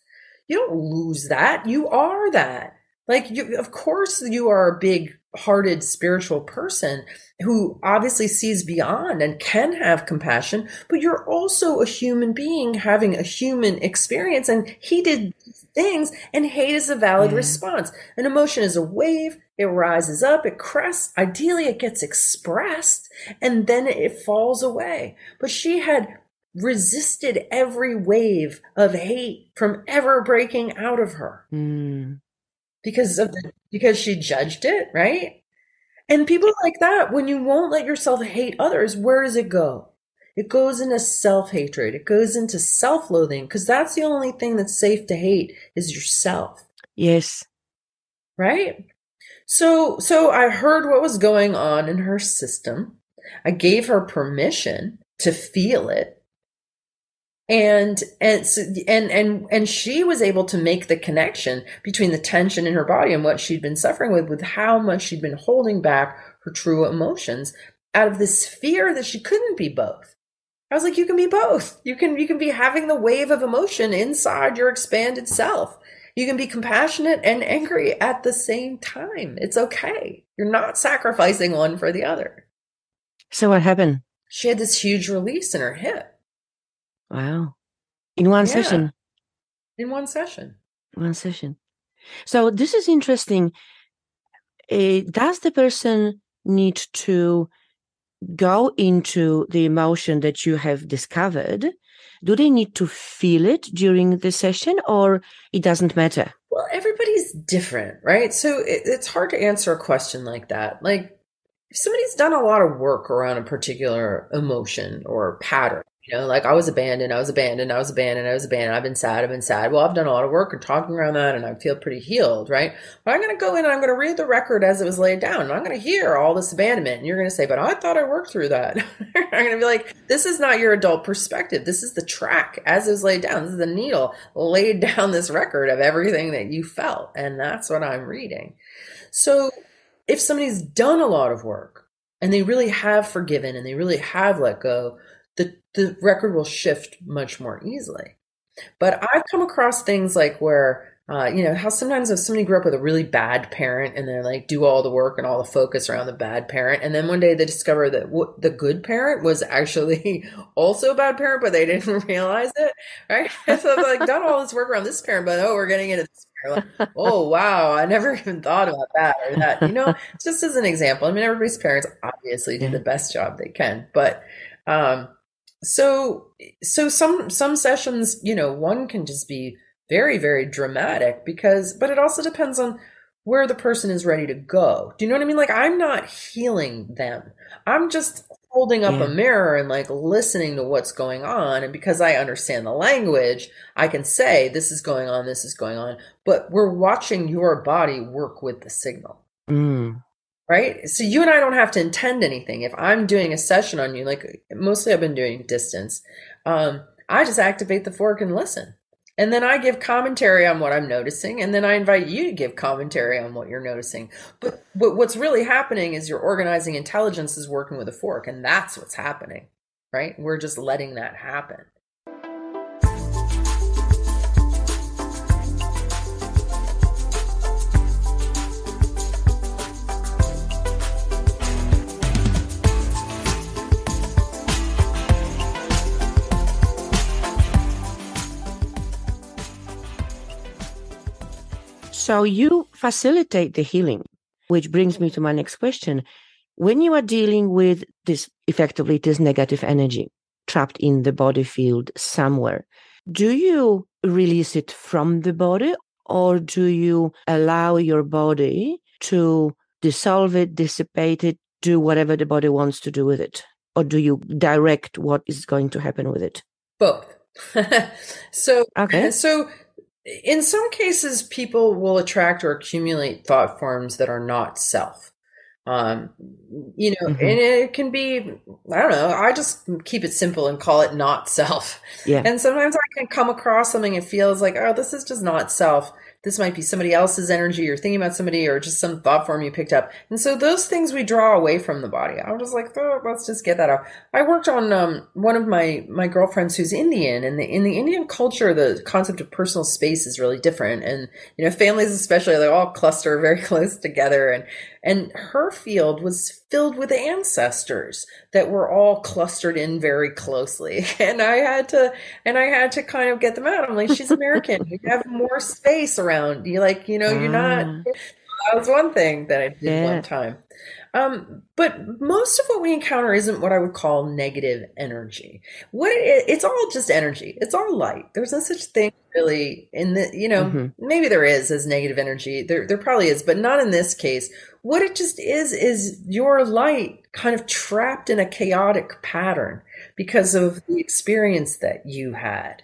You don't lose that. You are that. Like you, of course you are a big hearted spiritual person who obviously sees beyond and can have compassion, but you're also a human being having a human experience. And he did things, and hate is a valid response. An emotion is a wave, it rises up, it crests. Ideally, it gets expressed, and then it falls away. But she had resisted every wave of hate from ever breaking out of her. Mm. Because of the, because she judged it, right? And people like that, when you won't let yourself hate others, where does it go? It goes into self hatred. It goes into self loathing because that's the only thing that's safe to hate is yourself. Yes. Right? So, so I heard what was going on in her system. I gave her permission to feel it and and and and and she was able to make the connection between the tension in her body and what she'd been suffering with with how much she'd been holding back her true emotions out of this fear that she couldn't be both. I was like you can be both. You can you can be having the wave of emotion inside your expanded self. You can be compassionate and angry at the same time. It's okay. You're not sacrificing one for the other. So what happened? She had this huge release in her hip Wow. In one Yeah. session. in one session One session. So this is interesting. Uh, does the person need to go into the emotion that you have discovered? Do they need to feel it during the session or it doesn't matter? Well, everybody's different, right? So it, it's hard to answer a question like that. Like, if somebody's done a lot of work around a particular emotion or pattern, you know, like I was abandoned, I was abandoned, I was abandoned, I was abandoned, I've been sad, I've been sad. Well, I've done a lot of work and talking around that and I feel pretty healed, right? But I'm going to go in and I'm going to read the record as it was laid down and I'm going to hear all this abandonment. And you're going to say, but I thought I worked through that. I'm going to be like, this is not your adult perspective. This is the track as it was laid down. This is the needle laid down this record of everything that you felt. And that's what I'm reading. So if somebody's done a lot of work and they really have forgiven and they really have let go, the, the record will shift much more easily. But I've come across things like where, uh, you know, how sometimes if somebody grew up with a really bad parent and they like do all the work and all the focus around the bad parent, and then one day they discover that what the good parent was actually also a bad parent, but they didn't realize it, right? so they've like done all this work around this parent, but oh, we're getting into this parent. Like, oh wow, I never even thought about that or that. You know, just as an example. I mean, everybody's parents obviously do the best job they can, but um, so so some some sessions you know one can just be very very dramatic because but it also depends on where the person is ready to go. Do you know what i mean? Like i'm not healing them. I'm just holding up Yeah. a mirror and like listening to what's going on. And because i understand the language i can say this is going on this is going on. But we're watching your body work with the signal. Mm. Right? So you and I don't have to intend anything. If I'm doing a session on you, like mostly I've been doing distance, um, I just activate the fork and listen. And then I give commentary on what I'm noticing, and then I invite you to give commentary on what you're noticing. But, but what's really happening is your organizing intelligence is working with a fork, and that's what's happening, right? We're just letting that happen. So you facilitate the healing, which brings me to my next question. When you are dealing with this, effectively, this negative energy trapped in the body field somewhere, do you release it from the body or do you allow your body to dissolve it, dissipate it, do whatever the body wants to do with it? Or do you direct what is going to happen with it? Both. so Okay. So, in some cases, people will attract or accumulate thought forms that are not self. Um, you know, Mhm. and it can be, I don't know, I just keep it simple and call it not self. Yeah. And sometimes I can come across something and feels like, oh, this is just not self. This might be somebody else's energy or thinking about somebody or just some thought form you picked up. And so those things we draw away from the body. I was like, oh, let's just get that out. I worked on um, one of my my girlfriends who's Indian, and the, in the Indian culture, the concept of personal space is really different. And you know, families especially, they all cluster very close together, and and her field was filled with ancestors that were all clustered in very closely. And I had to, and I had to kind of get them out. I'm like, she's American. you have more space around. You like, you know, you're not, ah. that was one thing that I did yeah. one time. Um, but most of what we encounter isn't what I would call negative energy. What it, it's all just energy. It's all light. There's no such thing really in the, you know, mm-hmm. maybe there is as negative energy. There, there probably is, but not in this case. What it just is, is your light kind of trapped in a chaotic pattern because of the experience that you had.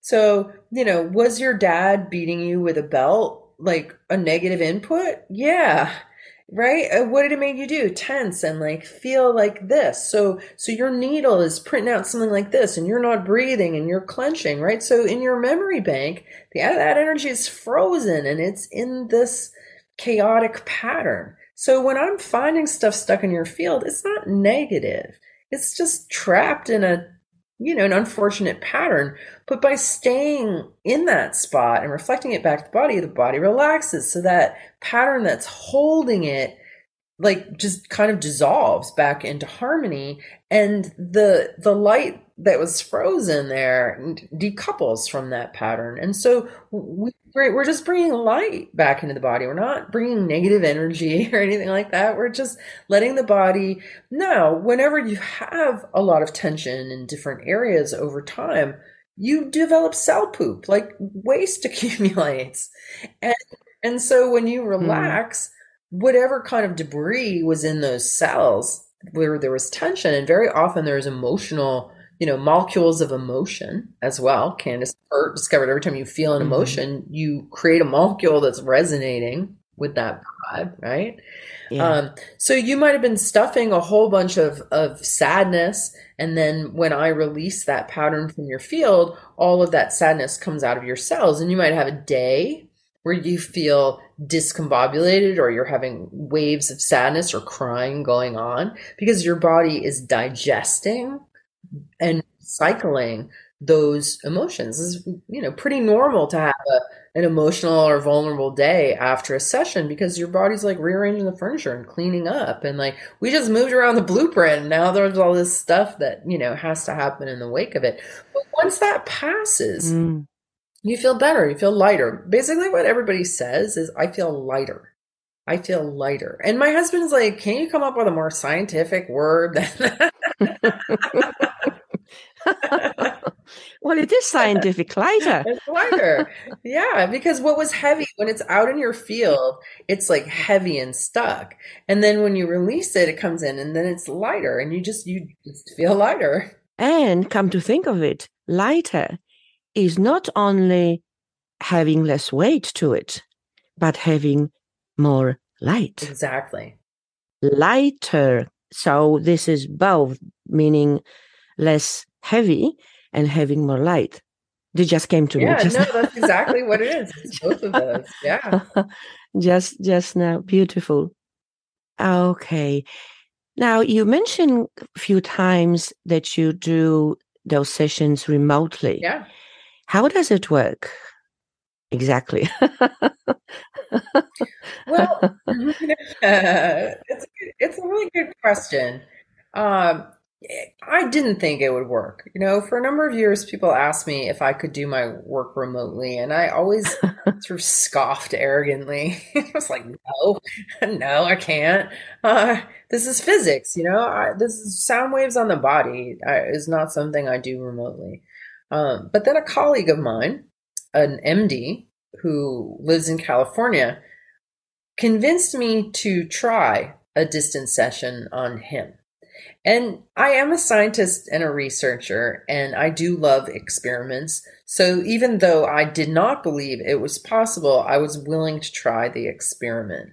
So, you know, was your dad beating you with a belt like a negative input? Yeah right? Uh, what did it make you do? Tense and like feel like this. So so your needle is printing out something like this and you're not breathing and you're clenching right? So in your memory bank the that energy is frozen and it's in this chaotic pattern. So when i'm finding stuff stuck in your field it's not negative. It's just trapped in a you know, an unfortunate pattern. But by staying in that spot and reflecting it back to the body, the body relaxes. So that pattern that's holding it like just kind of dissolves back into harmony and the the light that was frozen there decouples from that pattern and so we, we're just bringing light back into the body. We're not bringing negative energy or anything like that. We're just letting the body know whenever you have a lot of tension in different areas over time you develop cell poop like waste accumulates. And and so when you hmm. relax whatever kind of debris was in those cells where there was tension and very often there's emotional you know, molecules of emotion as well. Candace discovered every time you feel an mm-hmm. emotion, mm-hmm. you create a molecule that's resonating with that vibe, right? Yeah. Um, so you might have been stuffing a whole bunch of, of sadness. And then when I release that pattern from your field, all of that sadness comes out of your cells. And you might have a day where you feel discombobulated or you're having waves of sadness or crying going on because your body is digesting and cycling those emotions. Is you know pretty normal to have a, an emotional or vulnerable day after a session because your body's like rearranging the furniture and cleaning up and like we just moved around the blueprint and now there's all this stuff that you know has to happen in the wake of it. But once that passes mm. you feel better you feel lighter. Basically what everybody says is i feel lighter. I feel lighter. And my husband's like, can you come up with a more scientific word well, it is scientific lighter. it's lighter. Yeah, because what was heavy when it's out in your field, it's like heavy and stuck. And then when you release it, it comes in and then it's lighter and you just you just feel lighter. And come to think of it, lighter is not only having less weight to it, but having more light. Exactly. Lighter. So this is both meaning less heavy and having more light. They just came to yeah, me. Yeah, no, that's exactly what it is. It's both of those. Yeah. just just now. Beautiful. Okay. Now you mentioned a few times that you do those sessions remotely. Yeah. How does it work? Exactly. well, uh, it's, it's a really good question. Um, I didn't think it would work. You know, for a number of years, people asked me if I could do my work remotely, and I always sort of scoffed arrogantly. I was like, "No, no, I can't. Uh, this is physics. You know, I, this is sound waves on the body I, is not something I do remotely." Um, but then a colleague of mine, an MD who lives in California, convinced me to try a distance session on him. And I am a scientist and a researcher, and I do love experiments. So even though I did not believe it was possible, I was willing to try the experiment.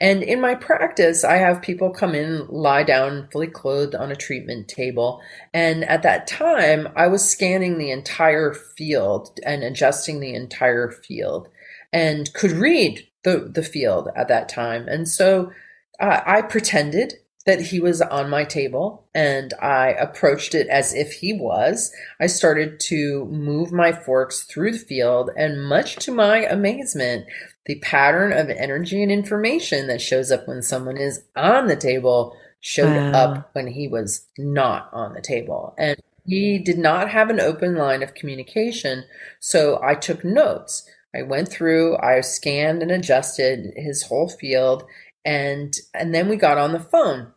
And in my practice, I have people come in, lie down fully clothed on a treatment table. And at that time, I was scanning the entire field and adjusting the entire field and could read the, the field at that time. And so uh, I pretended that he was on my table and I approached it as if he was. I started to move my forks through the field, and much to my amazement, the pattern of energy and information that shows up when someone is on the table showed wow. up when he was not on the table. And he did not have an open line of communication. So I took notes. I went through, I scanned and adjusted his whole field and and then we got on the phone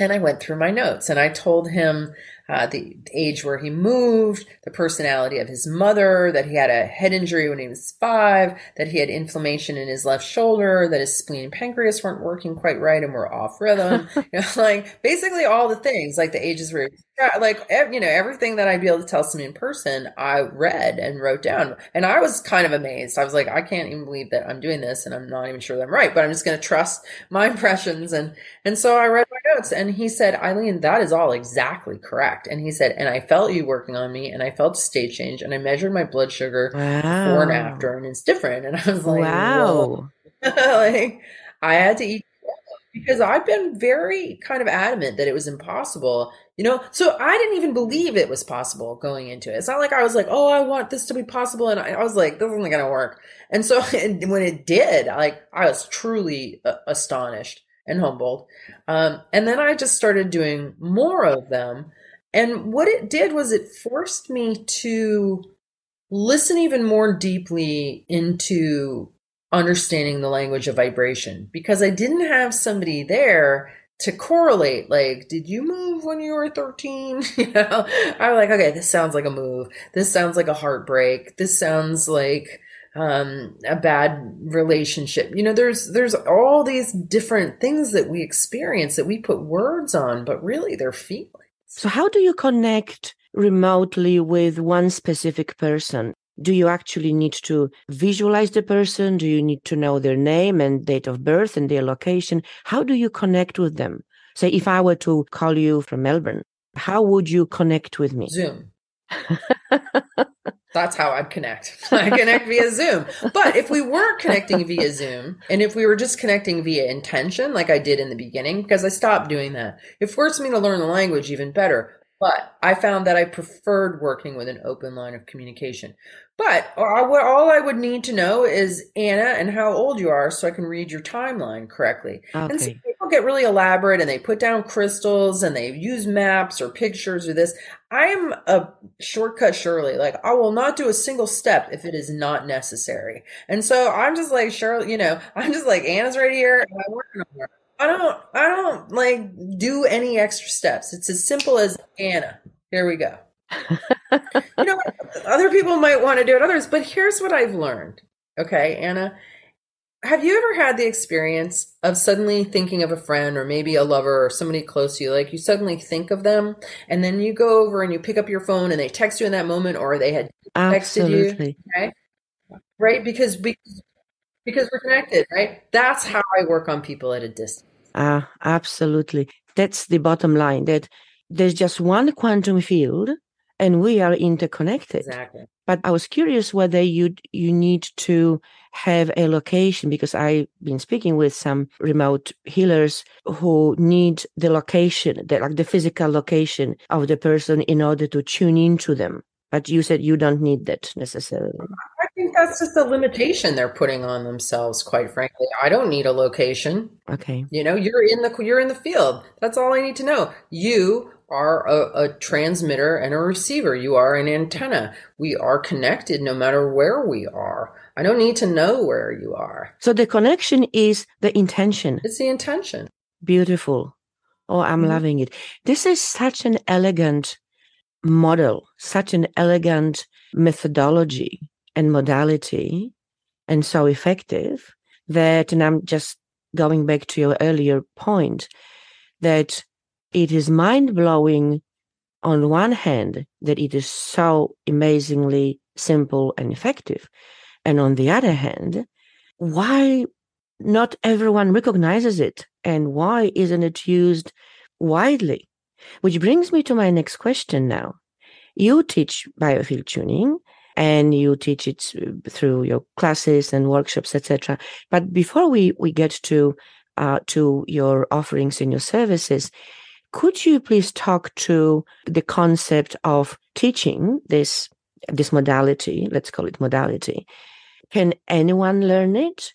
and I went through my notes and I told him uh, the age where he moved, the personality of his mother, that he had a head injury when he was five, that he had inflammation in his left shoulder, that his spleen and pancreas weren't working quite right and were off rhythm. you know, like basically all the things, like the ages where like you know everything that I'd be able to tell someone in person, I read and wrote down, and I was kind of amazed. I was like, I can't even believe that I'm doing this, and I'm not even sure that I'm right, but I'm just going to trust my impressions, and and so I read my notes, and he said, Eileen, that is all exactly correct, and he said, and I felt you working on me, and I felt state change, and I measured my blood sugar wow. before and after, and it's different, and I was like, wow, like I had to eat because I've been very kind of adamant that it was impossible you know, so I didn't even believe it was possible going into it. It's not like I was like, oh, I want this to be possible. And I, I was like, this isn't going to work. And so and when it did, like, I was truly uh, astonished and humbled. Um, and then I just started doing more of them. And what it did was it forced me to listen even more deeply into understanding the language of vibration because I didn't have somebody there to correlate like did you move when you were 13 you know? I'm like okay this sounds like a move. This sounds like a heartbreak. This sounds like um, a bad relationship. You know there's there's all these different things that we experience that we put words on but really they're feelings so how do you connect remotely with one specific person do you actually need to visualize the person? Do you need to know their name and date of birth and their location? How do you connect with them? Say, if I were to call you from Melbourne, how would you connect with me? Zoom. That's how I'd connect. I connect via Zoom. But if we weren't connecting via Zoom and if we were just connecting via intention, like I did in the beginning, because I stopped doing that, it forced me to learn the language even better. But I found that I preferred working with an open line of communication. But all I would need to know is Anna and how old you are so I can read your timeline correctly. Okay. And so people get really elaborate and they put down crystals and they use maps or pictures or this. I'm a shortcut Shirley. Like I will not do a single step if it is not necessary. And so I'm just like Shirley, you know, I'm just like Anna's right here and I'm working on her. I don't I don't like do any extra steps. It's as simple as Anna. Here we go. you know, other people might want to do it, others, but here's what I've learned. Okay, Anna, have you ever had the experience of suddenly thinking of a friend or maybe a lover or somebody close to you? Like you suddenly think of them and then you go over and you pick up your phone and they text you in that moment or they had texted Absolutely. you. Okay. Right? Because we because we're connected, right? That's how I work on people at a distance. Ah, uh, absolutely. That's the bottom line that there's just one quantum field and we are interconnected. Exactly. But I was curious whether you you need to have a location because I've been speaking with some remote healers who need the location, the, like the physical location of the person in order to tune into them. But you said you don't need that necessarily. I think that's just a limitation they're putting on themselves. Quite frankly, I don't need a location. Okay. You know, you're in the you're in the field. That's all I need to know. You are a, a, transmitter and a receiver. You are an antenna. We are connected no matter where we are. I don't need to know where you are. So the connection is the intention. It's the intention. Beautiful. Oh, I'm mm-hmm. loving it. This is such an elegant model, such an elegant methodology and modality, and so effective that, and I'm just going back to your earlier point, that it is mind blowing on one hand that it is so amazingly simple and effective. And on the other hand, why not everyone recognizes it. And why isn't it used widely? Which brings me to my next question now. You teach biofield tuning and you teach it through your classes and workshops, etc. But before we, we get to uh, to your offerings and your services, could you please talk to the concept of teaching this this modality? Let's call it modality. Can anyone learn it?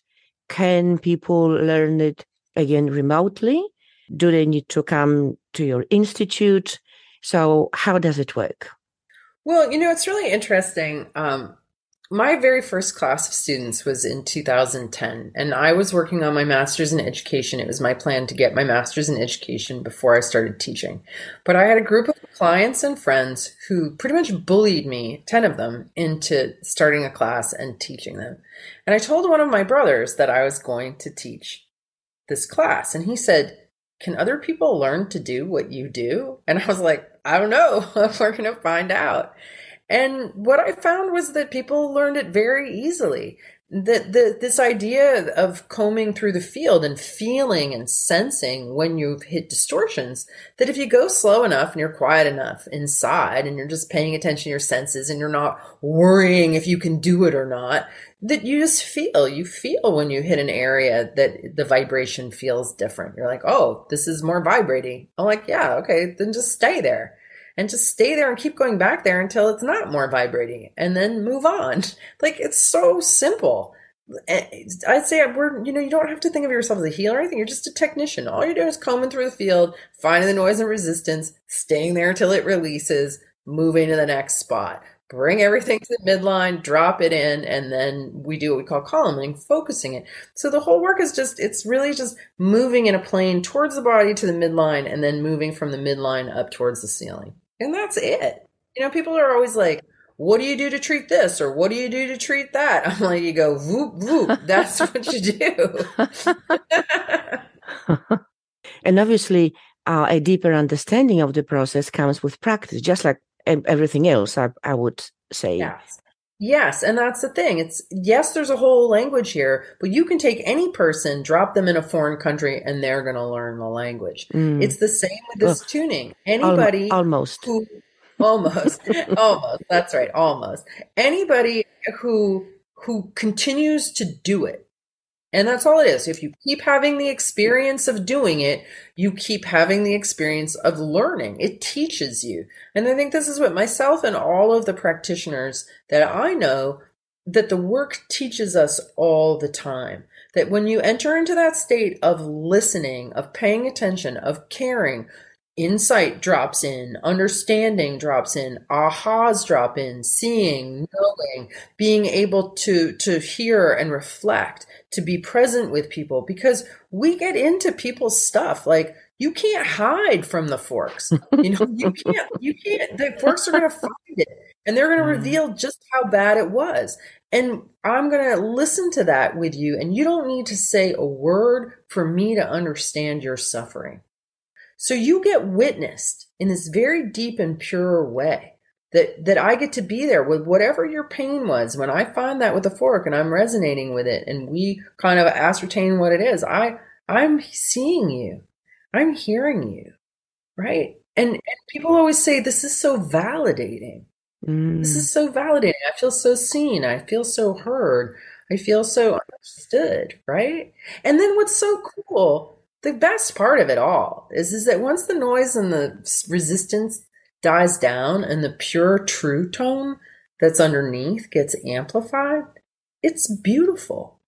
Can people learn it again remotely? Do they need to come to your institute? So, how does it work? Well, you know, it's really interesting. Um, my very first class of students was in 2010, and I was working on my master's in education. It was my plan to get my master's in education before I started teaching. But I had a group of clients and friends who pretty much bullied me, 10 of them, into starting a class and teaching them. And I told one of my brothers that I was going to teach this class, and he said, Can other people learn to do what you do? And I was like, I don't know. We're going to find out. And what I found was that people learned it very easily. That the, this idea of combing through the field and feeling and sensing when you've hit distortions, that if you go slow enough and you're quiet enough inside and you're just paying attention to your senses and you're not worrying if you can do it or not, that you just feel. You feel when you hit an area that the vibration feels different. You're like, oh, this is more vibrating. I'm like, yeah, okay, then just stay there and just stay there and keep going back there until it's not more vibrating and then move on. Like it's so simple. I'd say we're, you know, you don't have to think of yourself as a healer or anything. You're just a technician. All you're doing is combing through the field, finding the noise and resistance, staying there until it releases, moving to the next spot. Bring everything to the midline, drop it in, and then we do what we call columning, focusing it. So the whole work is just, it's really just moving in a plane towards the body to the midline and then moving from the midline up towards the ceiling. And that's it. You know, people are always like, what do you do to treat this? Or what do you do to treat that? I'm like, you go, whoop, whoop. That's what you do. and obviously, uh, a deeper understanding of the process comes with practice, just like everything else, I, I would say. Yes. Yes, and that's the thing. It's yes, there's a whole language here, but you can take any person, drop them in a foreign country, and they're going to learn the language. Mm. It's the same with this tuning. Anybody almost who, almost almost that's right, almost anybody who who continues to do it and that's all it is. If you keep having the experience of doing it, you keep having the experience of learning. It teaches you. And I think this is what myself and all of the practitioners that I know that the work teaches us all the time. That when you enter into that state of listening, of paying attention, of caring, insight drops in, understanding drops in, ahas drop in, seeing, knowing, being able to, to hear and reflect, to be present with people because we get into people's stuff. Like you can't hide from the forks. You know, you can't, you can't, the forks are going to find it and they're going to mm-hmm. reveal just how bad it was. And I'm going to listen to that with you. And you don't need to say a word for me to understand your suffering. So you get witnessed in this very deep and pure way that that I get to be there with whatever your pain was. When I find that with a fork and I'm resonating with it and we kind of ascertain what it is, I I'm seeing you. I'm hearing you. Right? And, and people always say this is so validating. Mm. This is so validating. I feel so seen. I feel so heard. I feel so understood, right? And then what's so cool the best part of it all is is that once the noise and the resistance dies down and the pure true tone that's underneath gets amplified, it's beautiful.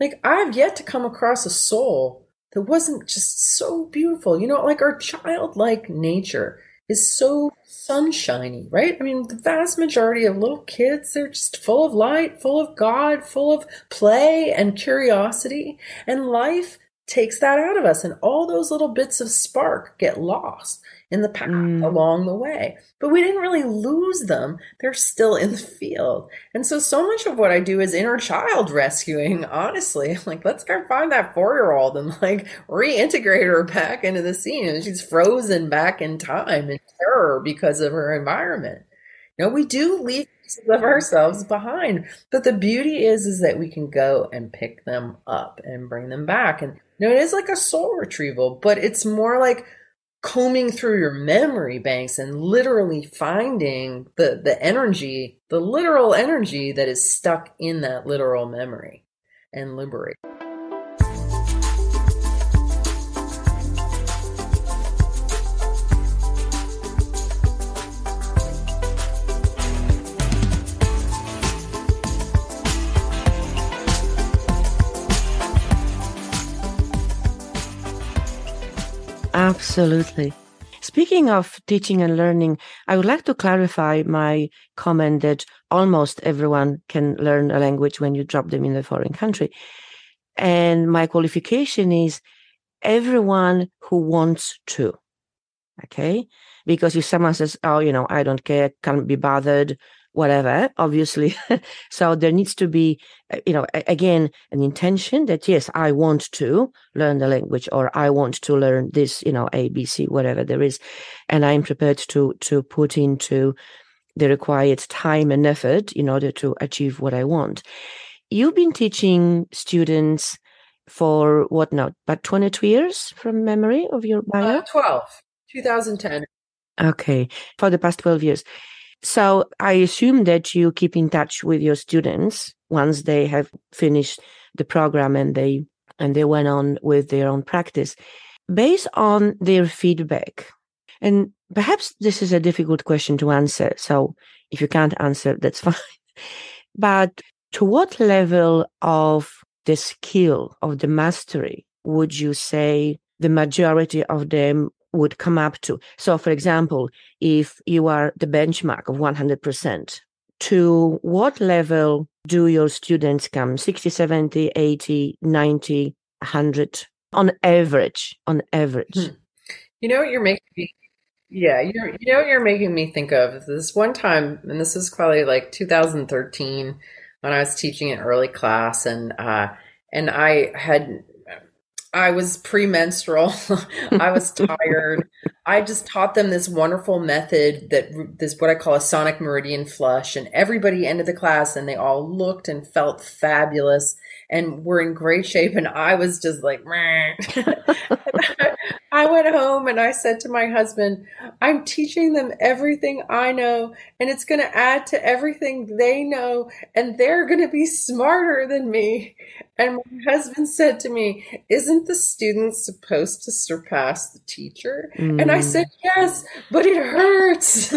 Like I've yet to come across a soul that wasn't just so beautiful. You know, like our childlike nature is so sunshiny, right? I mean, the vast majority of little kids, they're just full of light, full of God, full of play and curiosity. And life takes that out of us and all those little bits of spark get lost in the path mm. along the way but we didn't really lose them they're still in the field and so so much of what i do is inner child rescuing honestly like let's go find that four-year-old and like reintegrate her back into the scene and she's frozen back in time in terror because of her environment you know we do leave pieces of ourselves behind. But the beauty is, is that we can go and pick them up and bring them back. And you know, it is like a soul retrieval, but it's more like combing through your memory banks and literally finding the the energy, the literal energy that is stuck in that literal memory and liberate. Absolutely. Speaking of teaching and learning, I would like to clarify my comment that almost everyone can learn a language when you drop them in a foreign country. And my qualification is everyone who wants to. Okay. Because if someone says, Oh, you know, I don't care, can't be bothered, whatever, obviously. so there needs to be, uh, you know, again, an intention that yes, I want to learn the language or I want to learn this, you know, ABC, whatever there is. And I'm prepared to, to put into the required time and effort in order to achieve what I want. You've been teaching students for what now, about 22 years from memory of your bio? Uh, 12, 2010. Okay. For the past 12 years. So I assume that you keep in touch with your students once they have finished the program and they and they went on with their own practice based on their feedback. And perhaps this is a difficult question to answer. So if you can't answer, that's fine. but to what level of the skill of the mastery would you say the majority of them would come up to. So, for example, if you are the benchmark of 100%, to what level do your students come? 60, 70, 80, 90, 100 on average? On average. Hmm. You know what you're making me yeah, you know what you're making me think of this one time, and this was probably like 2013 when I was teaching an early class, and uh, and I had I was premenstrual. I was tired. I just taught them this wonderful method that this what I call a sonic meridian flush, and everybody ended the class and they all looked and felt fabulous and were in great shape. And I was just like, I went home and I said to my husband, I'm teaching them everything I know, and it's going to add to everything they know, and they're going to be smarter than me. And my husband said to me, Isn't the student supposed to surpass the teacher? Mm. And I said, Yes, but it hurts.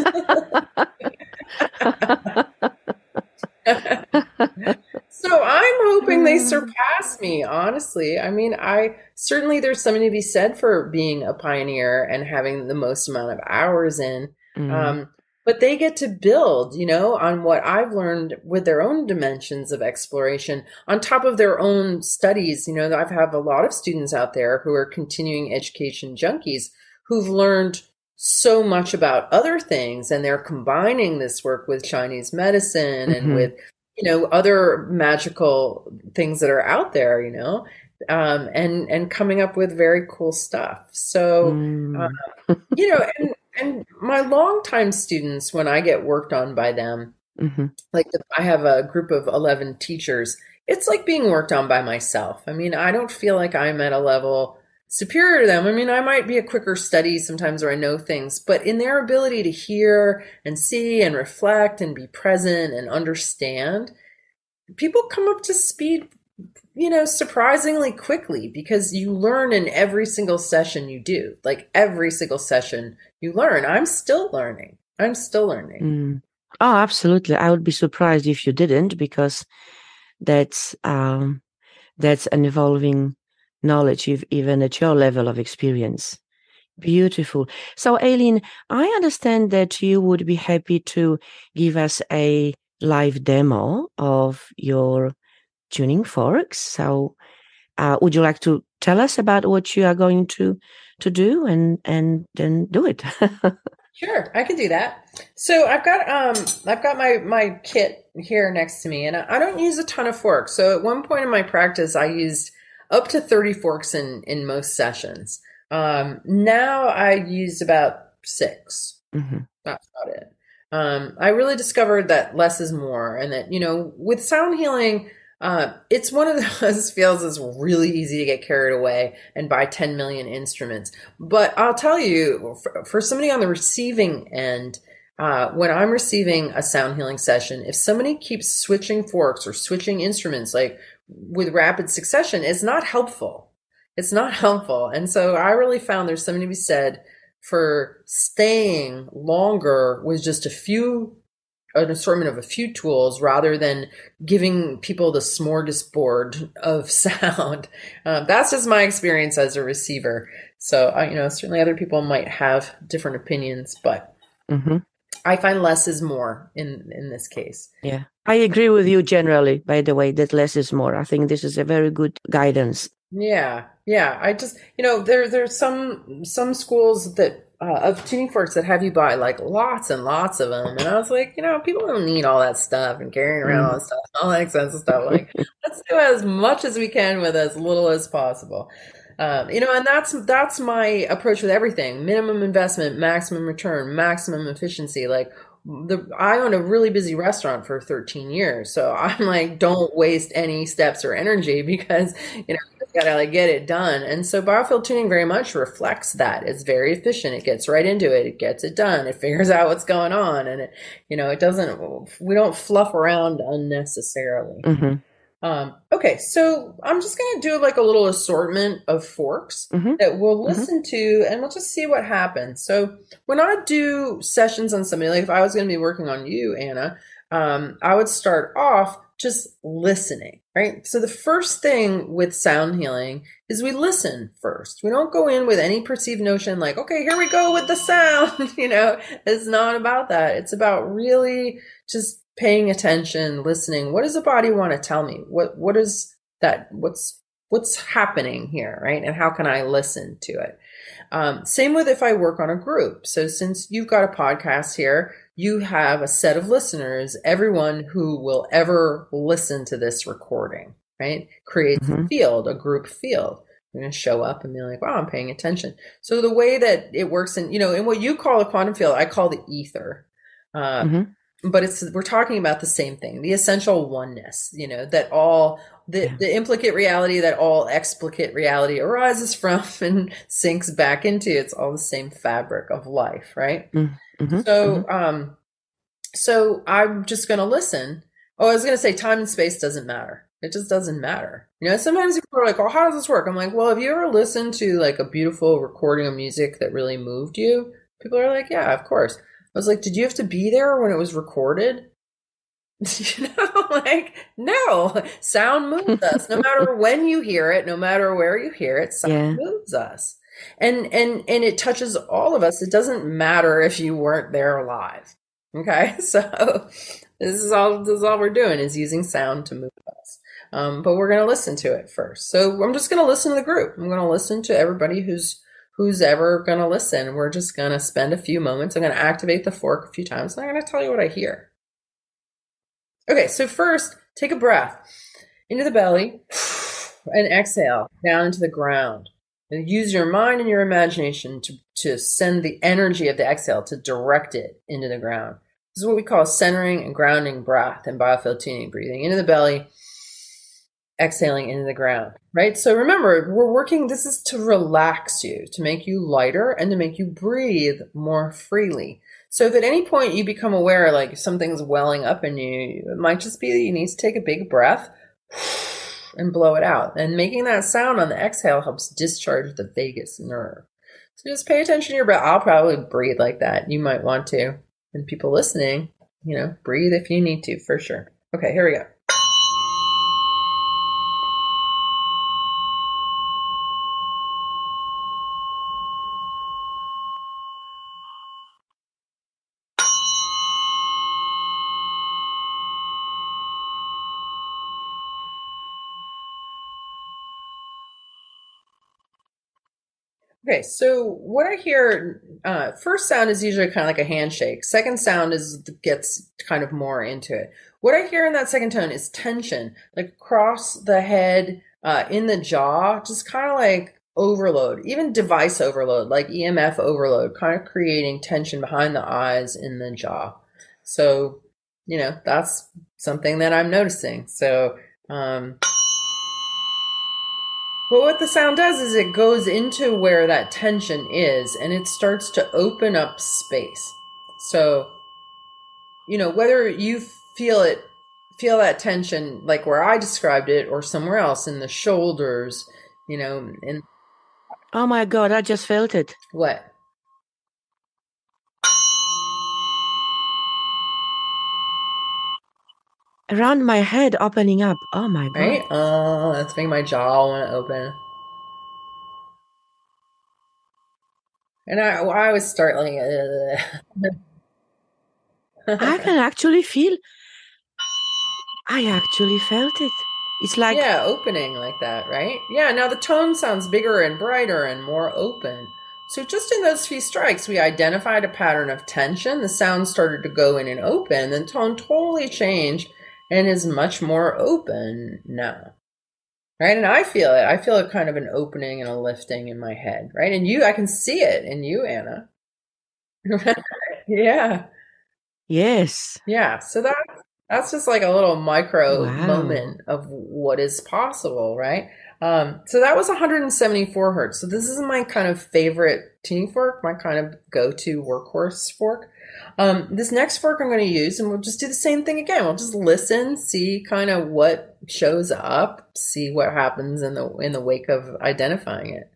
so I'm hoping they surpass me, honestly. I mean, I certainly there's something to be said for being a pioneer and having the most amount of hours in. Mm. Um, but they get to build, you know, on what I've learned with their own dimensions of exploration on top of their own studies. You know, I've have a lot of students out there who are continuing education junkies who've learned so much about other things and they're combining this work with Chinese medicine and mm-hmm. with, you know, other magical things that are out there, you know, um, and, and coming up with very cool stuff. So, mm. uh, you know, and, and my longtime students, when I get worked on by them, mm-hmm. like the, I have a group of 11 teachers, it's like being worked on by myself. I mean, I don't feel like I'm at a level superior to them. I mean, I might be a quicker study sometimes or I know things, but in their ability to hear and see and reflect and be present and understand, people come up to speed you know, surprisingly quickly because you learn in every single session you do. Like every single session you learn. I'm still learning. I'm still learning. Mm. Oh, absolutely. I would be surprised if you didn't because that's um that's an evolving knowledge even at your level of experience. Beautiful. So, Eileen, I understand that you would be happy to give us a live demo of your tuning forks. So, uh, would you like to tell us about what you are going to to do, and and then do it? sure, I can do that. So I've got um I've got my my kit here next to me, and I don't use a ton of forks. So at one point in my practice, I used up to thirty forks in in most sessions. Um, now I use about 6 mm-hmm. That's about it. um, I really discovered that less is more, and that you know, with sound healing, uh, it's one of those fields that's really easy to get carried away and buy 10 million instruments. But I'll tell you, for, for somebody on the receiving end, uh, when I'm receiving a sound healing session, if somebody keeps switching forks or switching instruments like with rapid succession, it's not helpful. It's not helpful. And so I really found there's something to be said for staying longer with just a few an assortment of a few tools rather than giving people the smorgasbord of sound. Um, that's just my experience as a receiver. So, uh, you know, certainly other people might have different opinions, but mm-hmm. I find less is more in in this case. Yeah, I agree with you generally. By the way, that less is more. I think this is a very good guidance. Yeah, yeah. I just you know there there's some some schools that uh, of tuning forks that have you buy like lots and lots of them. And I was like, you know, people don't need all that stuff and carrying around all that stuff, all that expensive stuff. Like, let's do as much as we can with as little as possible. Um, you know, and that's that's my approach with everything: minimum investment, maximum return, maximum efficiency. Like, the I owned a really busy restaurant for 13 years, so I'm like, don't waste any steps or energy because you know gotta like get it done. And so biofield tuning very much reflects that. It's very efficient. It gets right into it. It gets it done. It figures out what's going on, and it, you know, it doesn't. We don't fluff around unnecessarily. Mm-hmm. Um, okay, so I'm just going to do like a little assortment of forks mm-hmm. that we'll mm-hmm. listen mm-hmm. to and we'll just see what happens. So when I do sessions on somebody, like if I was going to be working on you, Anna, um, I would start off just listening, right? So the first thing with sound healing is we listen first. We don't go in with any perceived notion like, okay, here we go with the sound. you know, it's not about that. It's about really just paying attention, listening. What does the body want to tell me? What what is that? What's what's happening here, right? And how can I listen to it? Um, same with if I work on a group. So since you've got a podcast here, you have a set of listeners, everyone who will ever listen to this recording, right? Creates mm-hmm. a field, a group field. You're going to show up and be like, wow, I'm paying attention. So the way that it works in, you know, in what you call a quantum field, I call the ether. Uh, mm-hmm but it's we're talking about the same thing the essential oneness you know that all the, yeah. the implicate reality that all explicate reality arises from and sinks back into it's all the same fabric of life right mm-hmm. mm-hmm. so mm-hmm. um so i'm just going to listen oh i was going to say time and space doesn't matter it just doesn't matter you know sometimes people are like oh how does this work i'm like well have you ever listened to like a beautiful recording of music that really moved you people are like yeah of course I was like, did you have to be there when it was recorded? you know, like, no, sound moves us. No matter when you hear it, no matter where you hear it, sound yeah. moves us. And and and it touches all of us. It doesn't matter if you weren't there live. Okay. So this is all this is all we're doing is using sound to move us. Um, but we're gonna listen to it first. So I'm just gonna listen to the group. I'm gonna listen to everybody who's who's ever going to listen. We're just going to spend a few moments. I'm going to activate the fork a few times and I'm going to tell you what I hear. Okay, so first, take a breath into the belly and exhale down into the ground. And use your mind and your imagination to, to send the energy of the exhale to direct it into the ground. This is what we call centering and grounding breath and biofield tuning, breathing into the belly exhaling into the ground, right? So remember, we're working, this is to relax you, to make you lighter and to make you breathe more freely. So if at any point you become aware, like something's welling up in you, it might just be that you need to take a big breath and blow it out. And making that sound on the exhale helps discharge the vagus nerve. So just pay attention to your breath. I'll probably breathe like that. You might want to. And people listening, you know, breathe if you need to, for sure. Okay, here we go. Okay, so what I hear, uh, first sound is usually kind of like a handshake. Second sound is gets kind of more into it. What I hear in that second tone is tension, like across the head, uh, in the jaw, just kind of like overload, even device overload, like EMF overload, kind of creating tension behind the eyes in the jaw. So, you know, that's something that I'm noticing. So, um, but what the sound does is it goes into where that tension is and it starts to open up space. So, you know, whether you feel it, feel that tension like where I described it or somewhere else in the shoulders, you know, and Oh my God, I just felt it. what? Around my head opening up. Oh my God. Right? Oh, that's making my jaw want to open. And I, I was startling. I can actually feel. I actually felt it. It's like yeah, opening like that, right? Yeah, now the tone sounds bigger and brighter and more open. So just in those few strikes, we identified a pattern of tension. The sound started to go in and open, then tone totally changed and is much more open now. Right? And I feel it. I feel a kind of an opening and a lifting in my head, right? And you, I can see it in you, Anna. yeah. yes. Yeah. So that that's just like a little micro Wow. moment of what is possible, right? Um, so that was 174 hertz. So this is my kind of favorite tuning fork, my kind of go-to workhorse fork. Um, this next fork I'm going to use, and we'll just do the same thing again. We'll just listen, see kind of what shows up, see what happens in the in the wake of identifying it.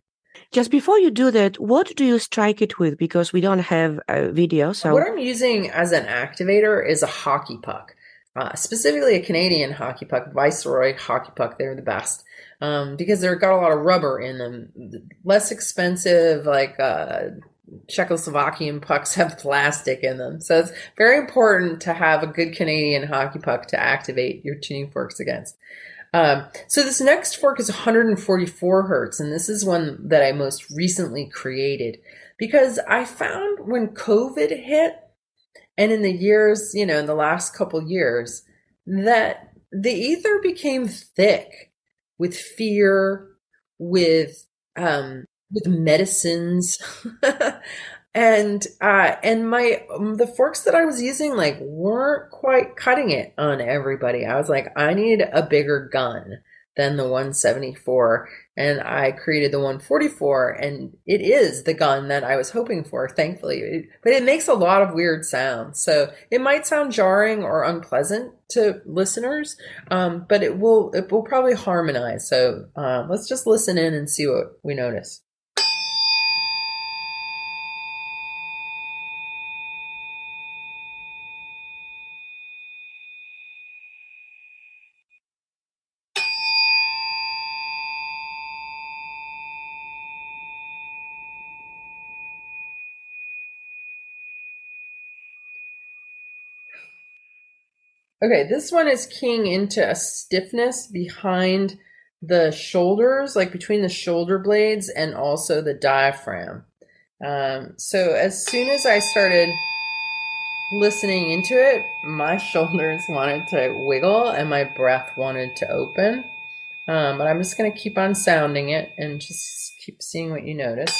Just before you do that, what do you strike it with? Because we don't have a video, so What I'm using as an activator is a hockey puck, uh, specifically a Canadian hockey puck, Viceroy hockey puck. They're the best um, because they've got a lot of rubber in them. Less expensive, like uh, Czechoslovakian pucks have plastic in them. So it's very important to have a good Canadian hockey puck to activate your tuning forks against. Um, so this next fork is 144 hertz, and this is one that I most recently created because I found when COVID hit, and in the years, you know, in the last couple years, that the ether became thick with fear, with um, with medicines, and uh, and my um, the forks that I was using like weren't quite cutting it on everybody. I was like, I need a bigger gun than the 174 and I created the 144 and it is the gun that I was hoping for thankfully. It- but it makes a lot of weird sounds. So it might sound jarring or unpleasant to listeners um, but it will it will probably harmonize. So uh, let's just listen in and see what we notice Okay, this one is keying into a stiffness behind the shoulders, like between the shoulder blades and also the diaphragm. Um, so as soon as I started listening into it, my shoulders wanted to wiggle and my breath wanted to open. Um, but I'm just going to keep on sounding it and just keep seeing what you notice.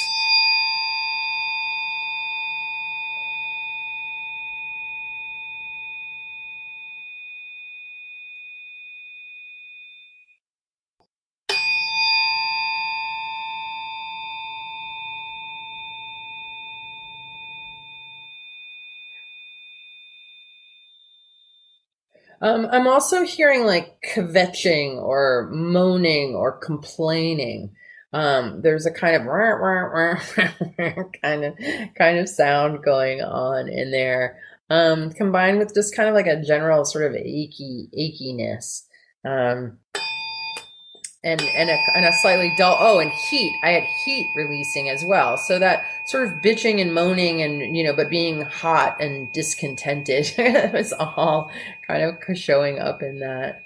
Um, I'm also hearing like kvetching or moaning or complaining. Um, there's a kind of rah, rah, rah, kind of kind of sound going on in there, um, combined with just kind of like a general sort of achy achiness. Um, and and a, and a slightly dull oh and heat i had heat releasing as well so that sort of bitching and moaning and you know but being hot and discontented. It was all kind of showing up in that.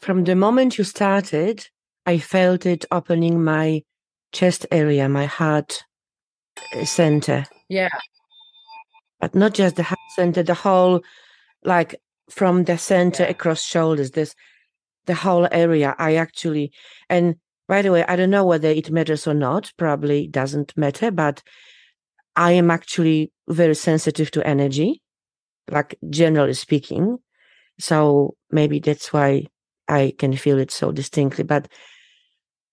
From the moment you started, I felt it opening my chest area, my heart center, yeah. But not just the heart center, the whole, like from the center Yeah. across shoulders. This the whole area. I actually, and by the way, I don't know whether it matters or not. Probably doesn't matter, but I am actually very sensitive to energy, like generally speaking. So maybe that's why I can feel it so distinctly. But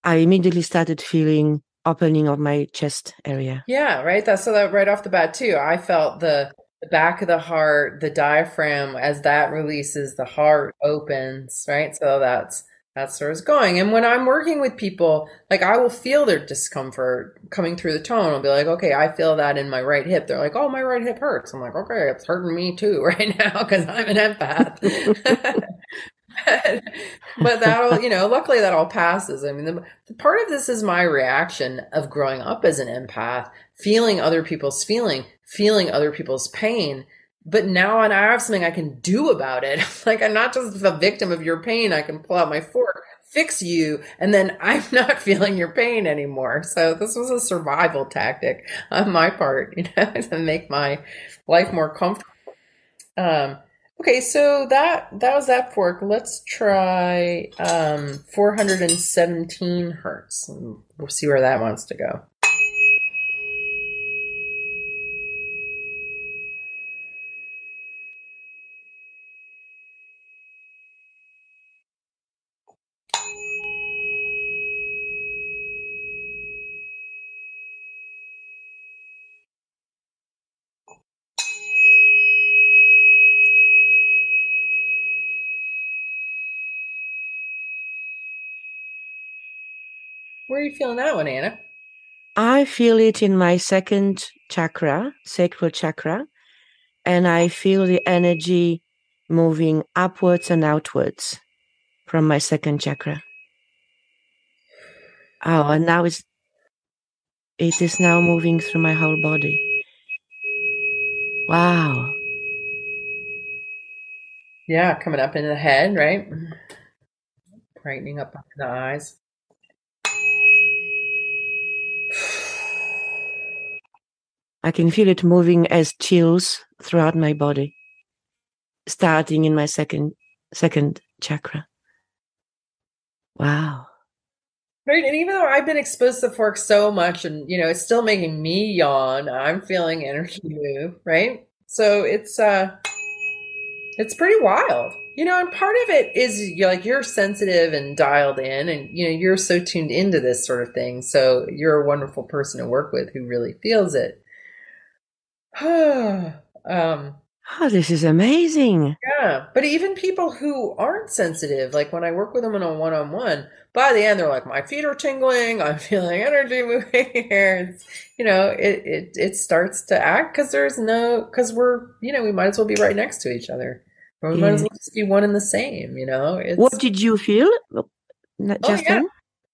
I immediately started feeling opening of my chest area. Yeah, right. That's so that right off the bat too. I felt the the back of the heart, the diaphragm, as that releases, the heart opens, right? So that's that's where it's going. And when I'm working with people, like I will feel their discomfort coming through the tone. I'll be like, okay, I feel that in my right hip. They're like, oh, my right hip hurts. I'm like, okay, it's hurting me too right now because I'm an empath. but that'll, you know, luckily that all passes. I mean, the, the, part of this is my reaction of growing up as an empath, feeling other people's feeling, feeling other people's pain. But now I have something I can do about it. like I'm not just a victim of your pain. I can pull out my fork, fix you, and then I'm not feeling your pain anymore. So this was a survival tactic on my part, you know, to make my life more comfortable. Um, Okay, so that that was that fork. Let's try um, 417 hertz. We'll see where that wants to go. You feeling that one, Anna? I feel it in my second chakra, sacral chakra, and I feel the energy moving upwards and outwards from my second chakra. Oh, and now it's it is now moving through my whole body. Wow. Yeah, coming up into the head, right? Brightening up the eyes. I can feel it moving as chills throughout my body, starting in my second second chakra. Wow. Right. And even though I've been exposed to the fork so much and you know, it's still making me yawn, I'm feeling energy move, right? So it's uh it's pretty wild. You know, and part of it is you're like you're sensitive and dialed in and you know, you're so tuned into this sort of thing. So you're a wonderful person to work with who really feels it. um, oh, this is amazing. Yeah. But even people who aren't sensitive, like when I work with them in a one on one, by the end, they're like, my feet are tingling. I'm feeling energy moving here. It's, you know, it, it, it starts to act because there's no, because we're, you know, we might as well be right next to each other. Or we yeah. might as well just be one and the same, you know? It's, what did you feel? Not oh, yeah.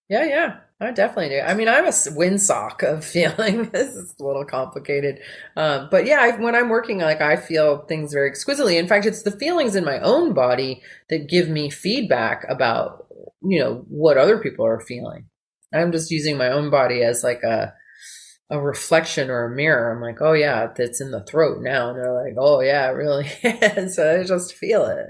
Yeah, yeah. I definitely do. I mean, I'm a windsock of feeling. this is a little complicated, um, but yeah, I, when I'm working, like I feel things very exquisitely. In fact, it's the feelings in my own body that give me feedback about you know what other people are feeling. I'm just using my own body as like a a reflection or a mirror. I'm like, oh yeah, that's in the throat now, and they're like, oh yeah, really. so I just feel it.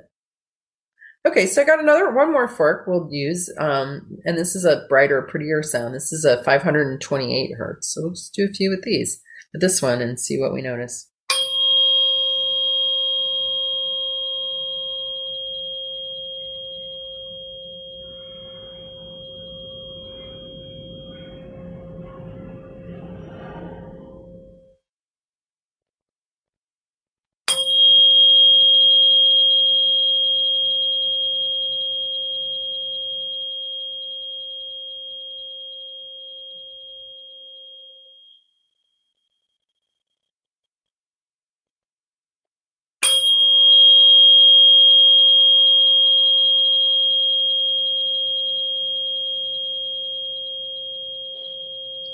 Okay, so I got another one more fork we'll use, um, and this is a brighter, prettier sound. This is a 528 hertz. So we'll just do a few with these, with this one, and see what we notice.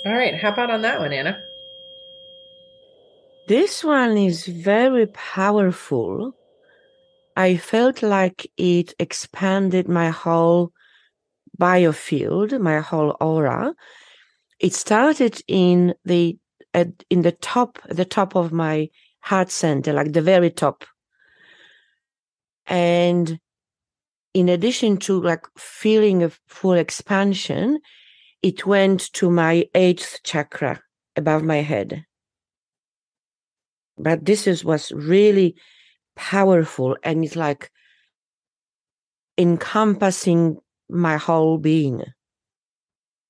All right. How about on that one, Anna? This one is very powerful. I felt like it expanded my whole biofield, my whole aura. It started in the at, in the top, the top of my heart center, like the very top. And in addition to like feeling a full expansion, it went to my eighth chakra above my head. But this is was really powerful and it's like encompassing my whole being.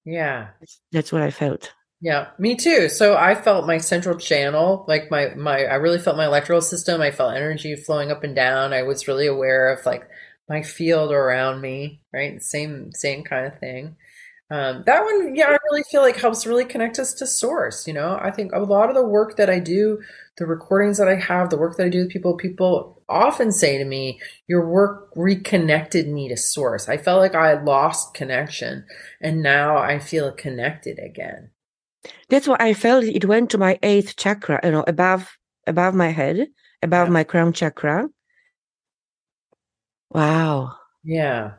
Yeah. That's what I felt. Yeah, me too. So I felt my central channel, like my my I really felt my electrical system. I felt energy flowing up and down. I was really aware of like my field around me, right? Same same kind of thing. Um, that one, yeah, I really feel like helps really connect us to source. You know, I think a lot of the work that I do, the recordings that I have, the work that I do with people, people often say to me, "Your work reconnected me to source." I felt like I lost connection, and now I feel connected again. That's what I felt. It went to my eighth chakra, you know, above above my head, above yeah. my crown chakra. Wow. Yeah.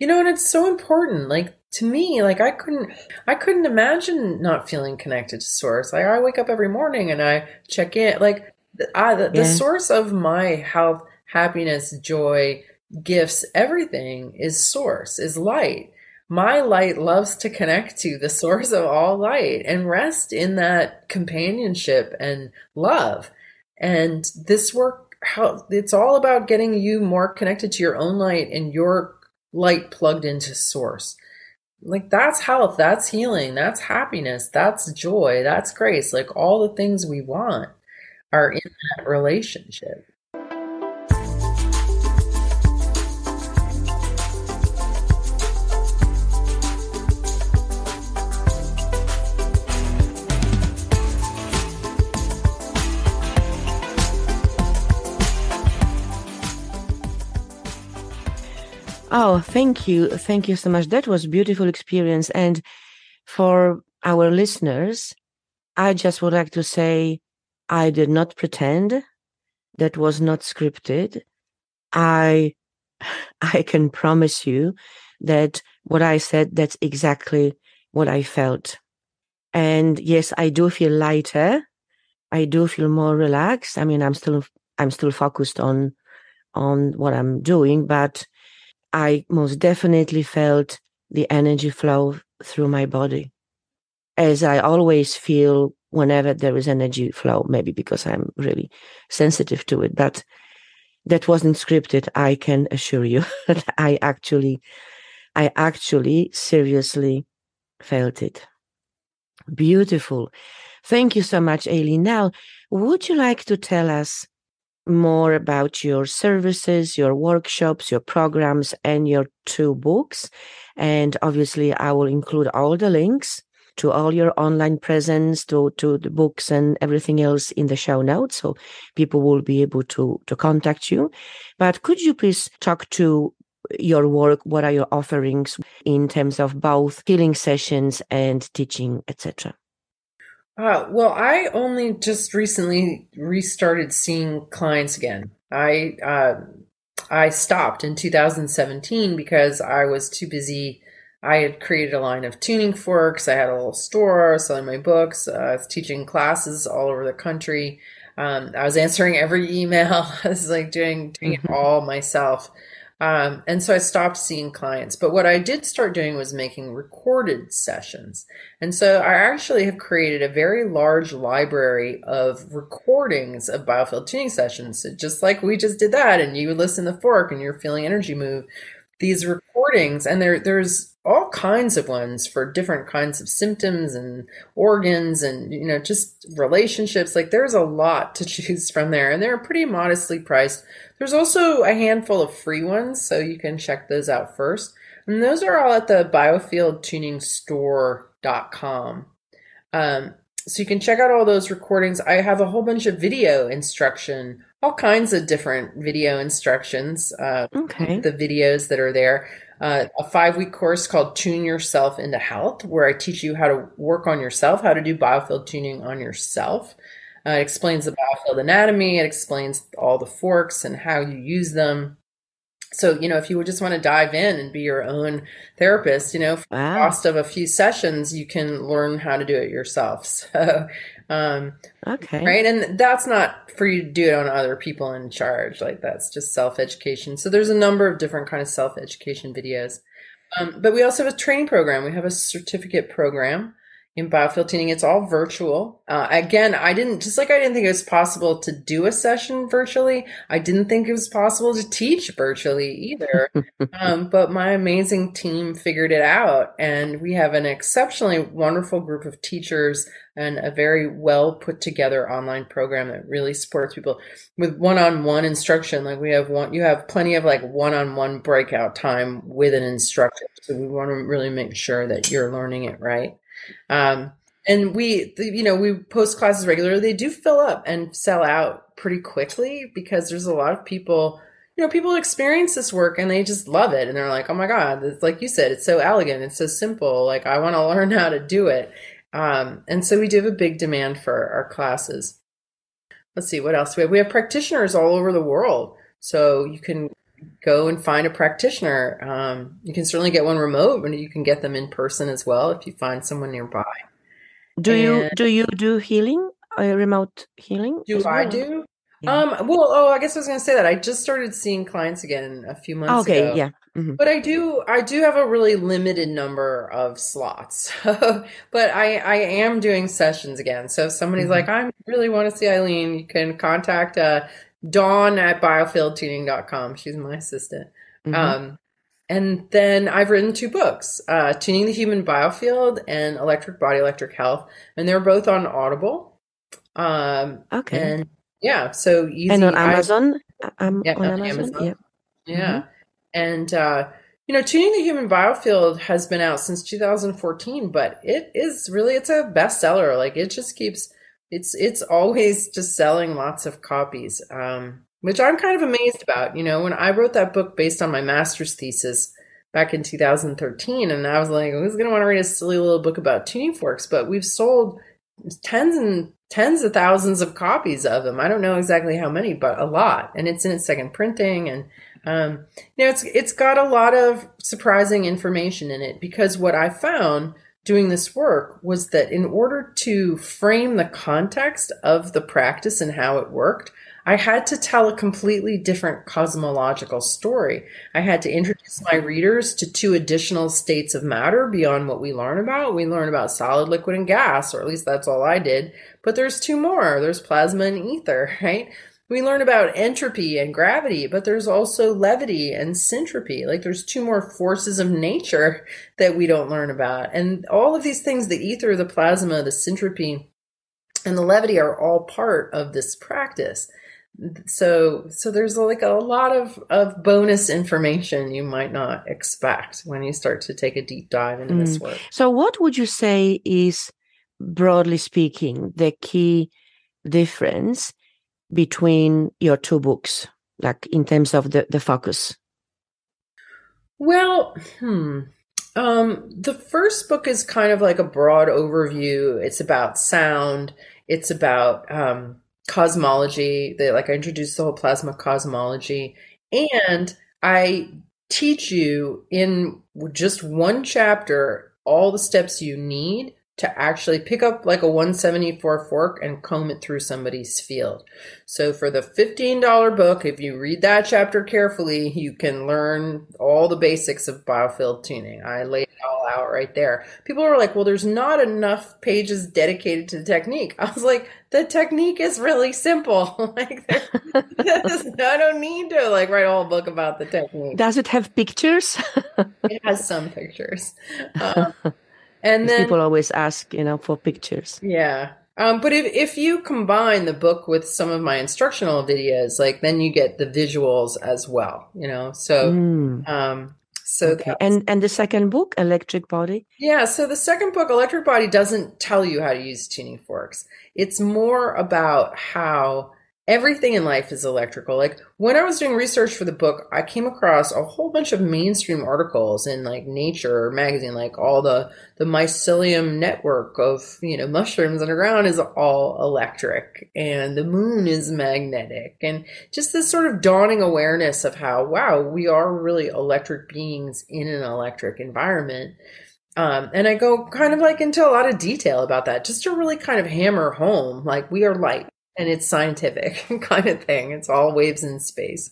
You know, and it's so important. Like to me, like I couldn't I couldn't imagine not feeling connected to source. Like I wake up every morning and I check in like I, the, yeah. the source of my health, happiness, joy, gifts, everything is source, is light. My light loves to connect to the source of all light and rest in that companionship and love. And this work, how it's all about getting you more connected to your own light and your light plugged into source. Like that's health, that's healing, that's happiness, that's joy, that's grace. Like all the things we want are in that relationship. Oh, thank you. Thank you so much. That was beautiful experience. And for our listeners, I just would like to say I did not pretend. That was not scripted. I I can promise you that what I said, that's exactly what I felt. And yes, I do feel lighter. I do feel more relaxed. I mean, I'm still I'm still focused on on what I'm doing, but I most definitely felt the energy flow through my body, as I always feel whenever there is energy flow, maybe because I'm really sensitive to it. But that wasn't scripted. I can assure you that I actually, I actually seriously felt it. Beautiful. Thank you so much, Eileen. Now, would you like to tell us more about your services, your workshops, your programs, and your two books. And obviously, I will include all the links to all your online presence, to, to the books and everything else in the show notes. So people will be able to, to contact you. But could you please talk to your work? What are your offerings in terms of both healing sessions and teaching, etc.? Uh, well, I only just recently restarted seeing clients again. I uh, I stopped in 2017 because I was too busy. I had created a line of tuning forks. I had a little store selling my books. Uh, I was teaching classes all over the country. Um, I was answering every email. I was like doing doing it mm-hmm. all myself. Um, and so I stopped seeing clients. But what I did start doing was making recorded sessions. And so I actually have created a very large library of recordings of biofield tuning sessions. So just like we just did that, and you listen the fork and you're feeling energy move. These recordings, and there there's all kinds of ones for different kinds of symptoms and organs and you know just relationships like there's a lot to choose from there and they're pretty modestly priced there's also a handful of free ones, so you can check those out first. And those are all at the biofieldtuningstore.com. Um, so you can check out all those recordings. I have a whole bunch of video instruction, all kinds of different video instructions. Uh, okay. The videos that are there. Uh, a five week course called Tune Yourself into Health, where I teach you how to work on yourself, how to do biofield tuning on yourself. Uh, it explains the biofield anatomy. It explains all the forks and how you use them. So you know if you would just want to dive in and be your own therapist you know for the Wow. cost of a few sessions you can learn how to do it yourself. So um Okay. right? And that's not for you to do it on other people in charge. Like that's just self-education. So there's a number of different kind of self-education videos. Um, but we also have a training program. We have a certificate program in biofield tuning it's all virtual. Uh, again i didn't just like i didn't think it was possible to do a session virtually i didn't think it was possible to teach virtually either. Um, but my amazing team figured it out and we have an exceptionally wonderful group of teachers and a very well put together online program that really supports people with one-on-one instruction. Like we have one you have plenty of like one-on-one breakout time with an instructor. So we want to really make sure that you're learning it right um, and we you know we post classes regularly. They do fill up and sell out pretty quickly because there's a lot of people you know people experience this work and they just love it. And they're like oh my god it's like you said it's so elegant. It's so simple. Like i want to learn how to do it. Um, and so we do have a big demand for our classes. Let's see what else? We have. We have practitioners all over the world, so you can go and find a practitioner. Um, you can certainly get one remote, but you can get them in person as well if you find someone nearby. Do you do you do healing, uh, remote healing? Do as I do? Yeah. Um, well, oh, I guess I was going to say that I just started seeing clients again a few months okay, ago. yeah. Mhm. But I do, I do have a really limited number of slots. but I, I am doing sessions again. So if somebody's Mhm. like, I really want to see Eileen, you can contact uh, Dawn at biofieldtuning.com. She's my assistant. Mhm. Um, and then I've written two books, uh, Tuning the Human Biofield and Electric Body, Electric Health. And they're both on Audible. Um, okay. and yeah, so easy. and on Amazon, Uh, um, Yeah, on on Amazon, Amazon. yeah. yeah. And, uh, you know, Tuning the Human Biofield has been out since 2014, but it is really, it's a bestseller. Like it just keeps, it's, it's always just selling lots of copies. Um, which I'm kind of amazed about. You know, when I wrote that book based on my master's thesis back in 2013, and I was like, who's going to want to read a silly little book about tuning forks? But we've sold tens and tens of thousands of copies of them. I don't know exactly how many, but a lot. And it's in its second printing, and um, you know, it's it's got a lot of surprising information in it because what I found doing this work was that in order to frame the context of the practice and how it worked, I had to tell a completely different cosmological story. I had to introduce my readers to two additional states of matter beyond what we learn about. We learn about solid, liquid, and gas, or at least that's all I did. But there's two more. There's plasma and ether, right? We learn about entropy and gravity, but there's also levity and syntropy. Like there's two more forces of nature that we don't learn about. And all of these things, the ether, the plasma, the syntropy, and the levity are all part of this practice. So, so there's like a lot of, of bonus information you might not expect when you start to take a deep dive into this mm. work. So, what would you say is, broadly speaking, the key difference between your two books, like in terms of the, the focus? Well, hmm. Um, the first book is kind of like a broad overview. It's about sound. It's about um, cosmology. They, like I introduced the whole plasma cosmology, and I teach you in just one chapter all the steps you need to actually pick up like a 174 fork and comb it through somebody's field. So for the $15 book, if you read that chapter carefully, you can learn all the basics of biofield tuning. I laid it all out right there. People are like, well, there's not enough pages dedicated to the technique. I was like, the technique is really simple. like, I don't need to like write a whole book about the technique. Does it have pictures? It has some pictures. Um, and then People always ask, you know, for pictures. Yeah. Um, but if, if you combine the book with some of my instructional videos, like then you get the visuals as well, you know? So, Mm, um, so okay. And and the second book, Electric Body. yeah, so the second book, Electric Body, doesn't tell you how to use tuning forks. It's more about how everything in life is electrical. Like when I was doing research for the book, I came across a whole bunch of mainstream articles in like Nature magazine, like all the the mycelium network of you know mushrooms underground is all electric, and the moon is magnetic, and just this sort of dawning awareness of how wow we are really electric beings in an electric environment. Um, and I go kind of like into a lot of detail about that, just to really kind of hammer home, like we are light and it's scientific kind of thing. It's all waves in space.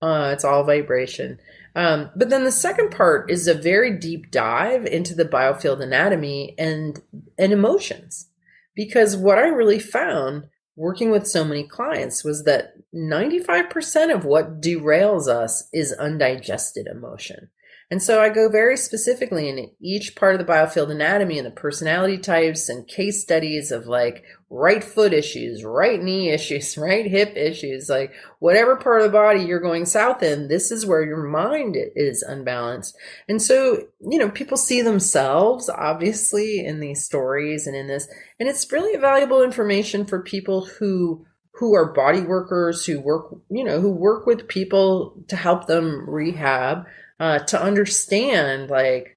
Uh, it's all vibration. Um, but then the second part is a very deep dive into the biofield anatomy and and emotions, because what I really found working with so many clients was that 95% of what derails us is undigested emotion. And so I go very specifically in each part of the biofield anatomy and the personality types and case studies of like right foot issues, right knee issues, right hip issues, like whatever part of the body you're going south in, this is where your mind is unbalanced. And so, you know, people see themselves obviously in these stories and in this, and it's really valuable information for people who who are body workers who work you know who work with people to help them rehab uh, to understand like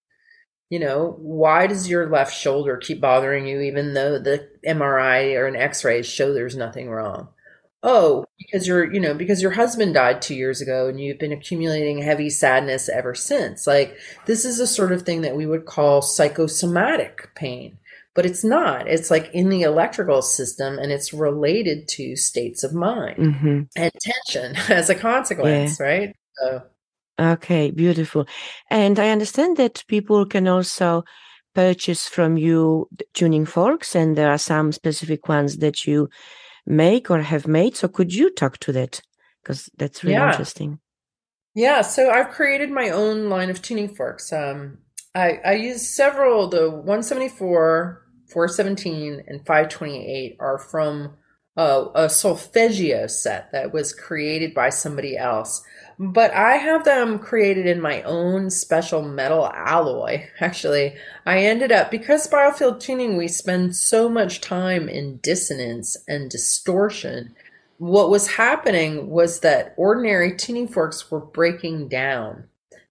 you know why does your left shoulder keep bothering you even though the mri or an x-ray show there's nothing wrong oh because you're you know because your husband died two years ago and you've been accumulating heavy sadness ever since like this is a sort of thing that we would call psychosomatic pain but it's not it's like in the electrical system and it's related to states of mind mm-hmm. and tension as a consequence yeah. right so Okay, beautiful. And I understand that people can also purchase from you tuning forks, and there are some specific ones that you make or have made. So could you talk to that? Because that's really yeah. interesting. Yeah, so I've created my own line of tuning forks. Um, I, I use several, the 174, 417, and 528 are from uh, a solfeggio set that was created by somebody else but I have them created in my own special metal alloy. Actually, I ended up, because biofield tuning, we spend so much time in dissonance and distortion. What was happening was that ordinary tuning forks were breaking down.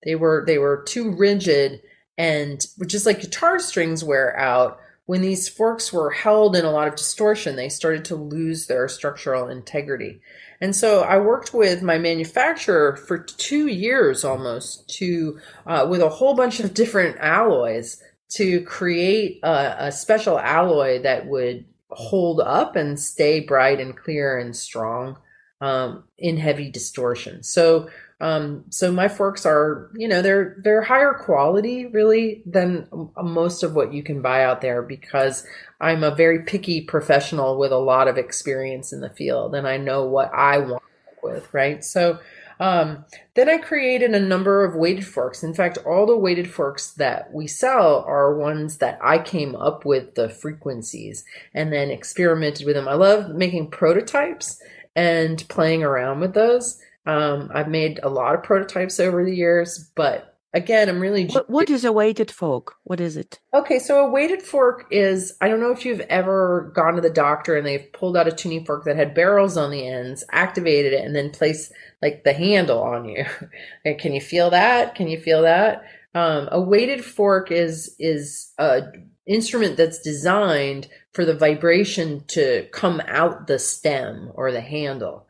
They were, they were too rigid and just like guitar strings wear out, when these forks were held in a lot of distortion, they started to lose their structural integrity. And so I worked with my manufacturer for two years almost to, uh, with a whole bunch of different alloys to create a, a special alloy that would hold up and stay bright and clear and strong um, in heavy distortion. So um, so my forks are, you know, they're they're higher quality really than most of what you can buy out there because I'm a very picky professional with a lot of experience in the field and I know what I want with, right? So um, then I created a number of weighted forks. In fact, all the weighted forks that we sell are ones that I came up with the frequencies and then experimented with them. I love making prototypes and playing around with those. Um, I've made a lot of prototypes over the years, but again, I'm really. What, what is a weighted fork? What is it? Okay, so a weighted fork is I don't know if you've ever gone to the doctor and they've pulled out a tuning fork that had barrels on the ends, activated it, and then placed like the handle on you. Can you feel that? Can you feel that? Um, a weighted fork is is a instrument that's designed for the vibration to come out the stem or the handle.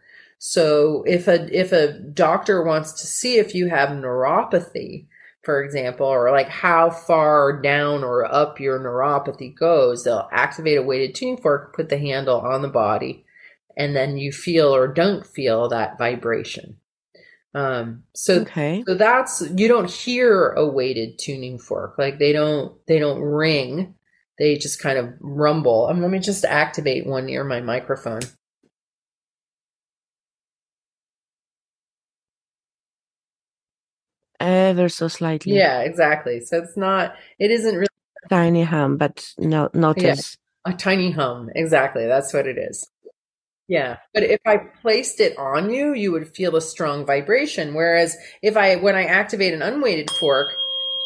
So if a if a doctor wants to see if you have neuropathy, for example, or like how far down or up your neuropathy goes, they'll activate a weighted tuning fork, put the handle on the body, and then you feel or don't feel that vibration. Um, so, okay. so that's you don't hear a weighted tuning fork like they don't they don't ring, they just kind of rumble. Um, let me just activate one near my microphone. Ever so slightly. Yeah, exactly. So it's not, it isn't really tiny hum, but no, not yeah, a tiny hum. Exactly. That's what it is. Yeah. But if I placed it on you, you would feel a strong vibration. Whereas if I, when I activate an unweighted fork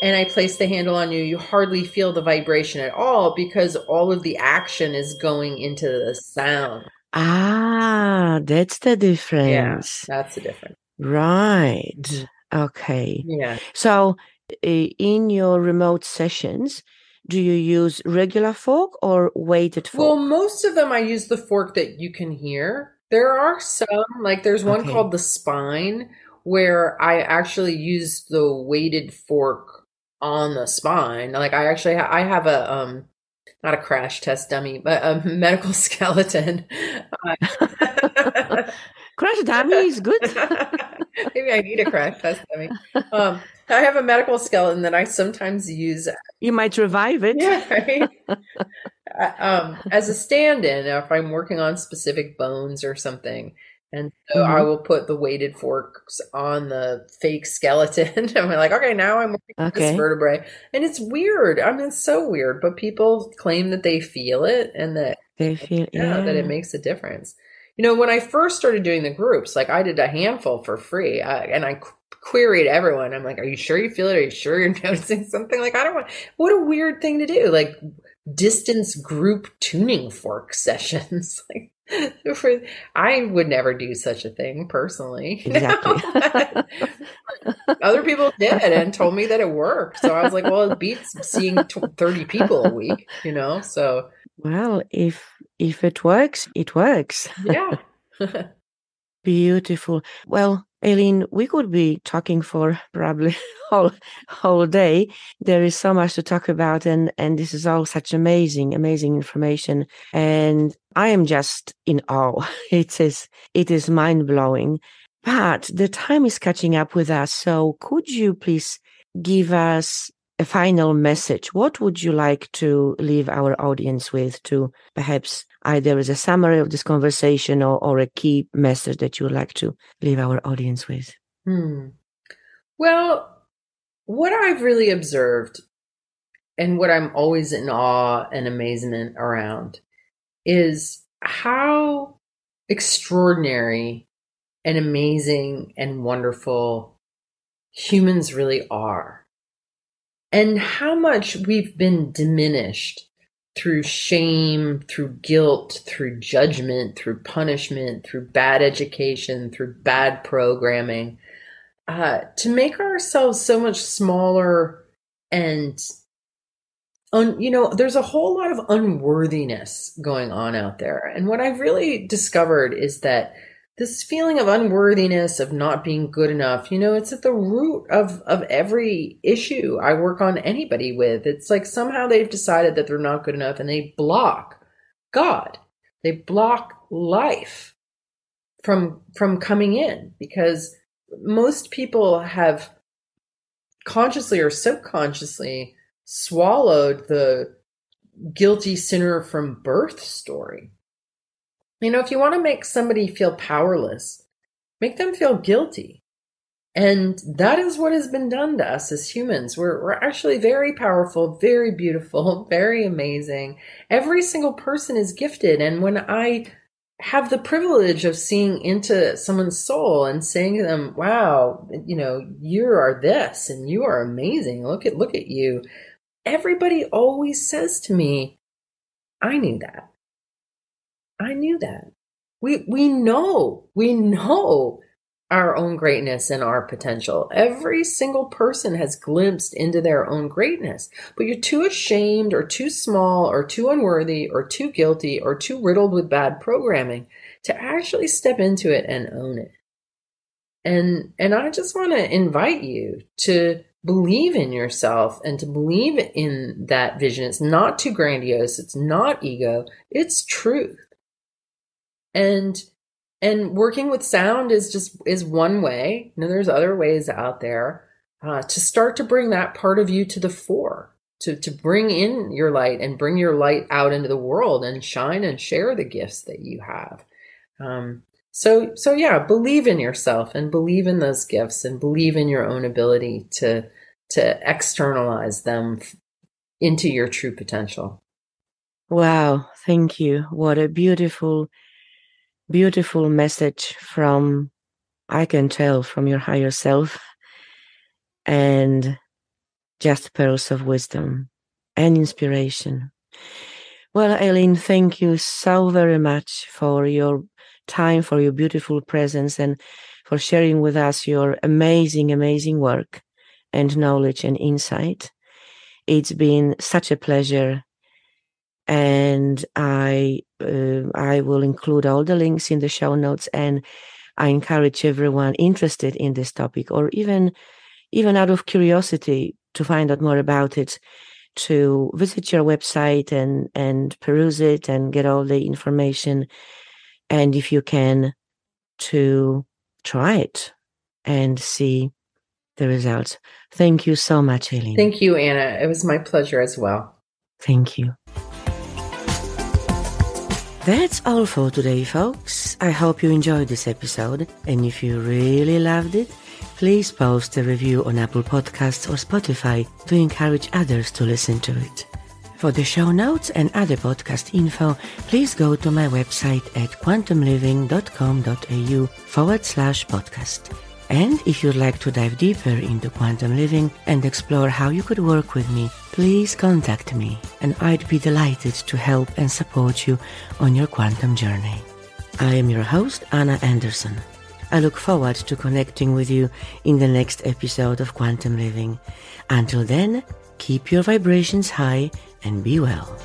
and I place the handle on you, you hardly feel the vibration at all because all of the action is going into the sound. Ah, that's the difference. Yeah, that's the difference. Right. Mm-hmm. Okay. Yeah. So, in your remote sessions, do you use regular fork or weighted fork? Well, most of them I use the fork that you can hear. There are some, like there's one Okay. called the spine, where I actually use the weighted fork on the spine. Like I actually ha- I have a um not a crash test dummy, but a medical skeleton. Crash dummy is good. Maybe I need a crash test dummy. Um, I have a medical skeleton that I sometimes use you might revive it. yeah, right. Uh, um, as a stand-in, if I'm working on specific bones or something, and so I Mhm. will put the weighted forks on the fake skeleton. And I'm like, okay, now I'm working on this vertebrae, and it's weird. I mean, it's so weird, but people claim that they feel it and that They feel yeah, that it makes a difference. You know, when I first started doing the groups, like I did a handful for free, uh, and I qu- queried everyone. I'm like, "Are you sure you feel it? Are you sure you're noticing something?" Like, I don't want. What a weird thing to do! Like distance group tuning fork sessions. like, for, I would never do such a thing personally. Exactly. Other people did and told me that it worked. So I was like, "Well, it beats seeing tw- 30 people a week," you know. So well, if if it works, it works. yeah. Beautiful. Well, Eileen, we could be talking for probably whole whole day. There is so much to talk about, and and this is all such amazing, amazing information. And I am just in awe. It is it is mind blowing. But the time is catching up with us. So could you please give us a final message? What would you like to leave our audience with to perhaps either as a summary of this conversation or, or a key message that you would like to leave our audience with? Hmm. Well, what I've really observed and what I'm always in awe and amazement around is how extraordinary and amazing and wonderful humans really are. And how much we've been diminished through shame, through guilt, through judgment, through punishment, through bad education, through bad programming, uh, to make ourselves so much smaller and un, you know, there's a whole lot of unworthiness going on out there. And what I've really discovered is that this feeling of unworthiness of not being good enough you know it's at the root of of every issue i work on anybody with. It's like somehow they've decided that they're not good enough and they block god. They block life from from coming in because most people have consciously or subconsciously swallowed the guilty sinner from birth story you know, if you want to make somebody feel powerless, make them feel guilty. And that is what has been done to us as humans. We're, we're actually very powerful, very beautiful, very amazing. Every single person is gifted. And when I have the privilege of seeing into someone's soul and saying to them, wow, you know, you are this and you are amazing. Look at, look at you. Everybody always says to me, I knew that. I knew that. We we know, we know our own greatness and our potential. Every single person has glimpsed into their own greatness, but you're too ashamed or too small or too unworthy or too guilty or too riddled with bad programming to actually step into it and own it. And and I just want to invite you to believe in yourself and to believe in that vision. It's not too grandiose, it's not ego, it's truth and and working with sound is just is one way. You know there's other ways out there uh, to start to bring that part of you to the fore to to bring in your light and bring your light out into the world and shine and share the gifts that you have. Um, so so yeah believe in yourself and believe in those gifts and believe in your own ability to to externalize them into your true potential. Wow. Thank you. What a beautiful beautiful message from I can tell from your higher self and just pearls of wisdom and inspiration. Well, Eileen, thank you so very much for your time, for your beautiful presence, and for sharing with us your amazing, amazing work and knowledge and insight. It's been such a pleasure. And I, uh, I will include all the links in the show notes and I encourage everyone interested in this topic or even, even out of curiosity to find out more about it to visit your website and, and peruse it and get all the information. And if you can to try it and see the results. Thank you so much, Eileen. Thank you, Anna. It was my pleasure as well. Thank you. That's all for today, folks. I hope you enjoyed this episode, and if you really loved it, please post a review on Apple Podcasts or Spotify to encourage others to listen to it. For the show notes and other podcast info, please go to my website at quantumliving.com.au forward slash podcast. And if you'd like to dive deeper into quantum living and explore how you could work with me, please contact me and I'd be delighted to help and support you on your quantum journey. I am your host, Anna Anderson. I look forward to connecting with you in the next episode of Quantum Living. Until then, keep your vibrations high and be well.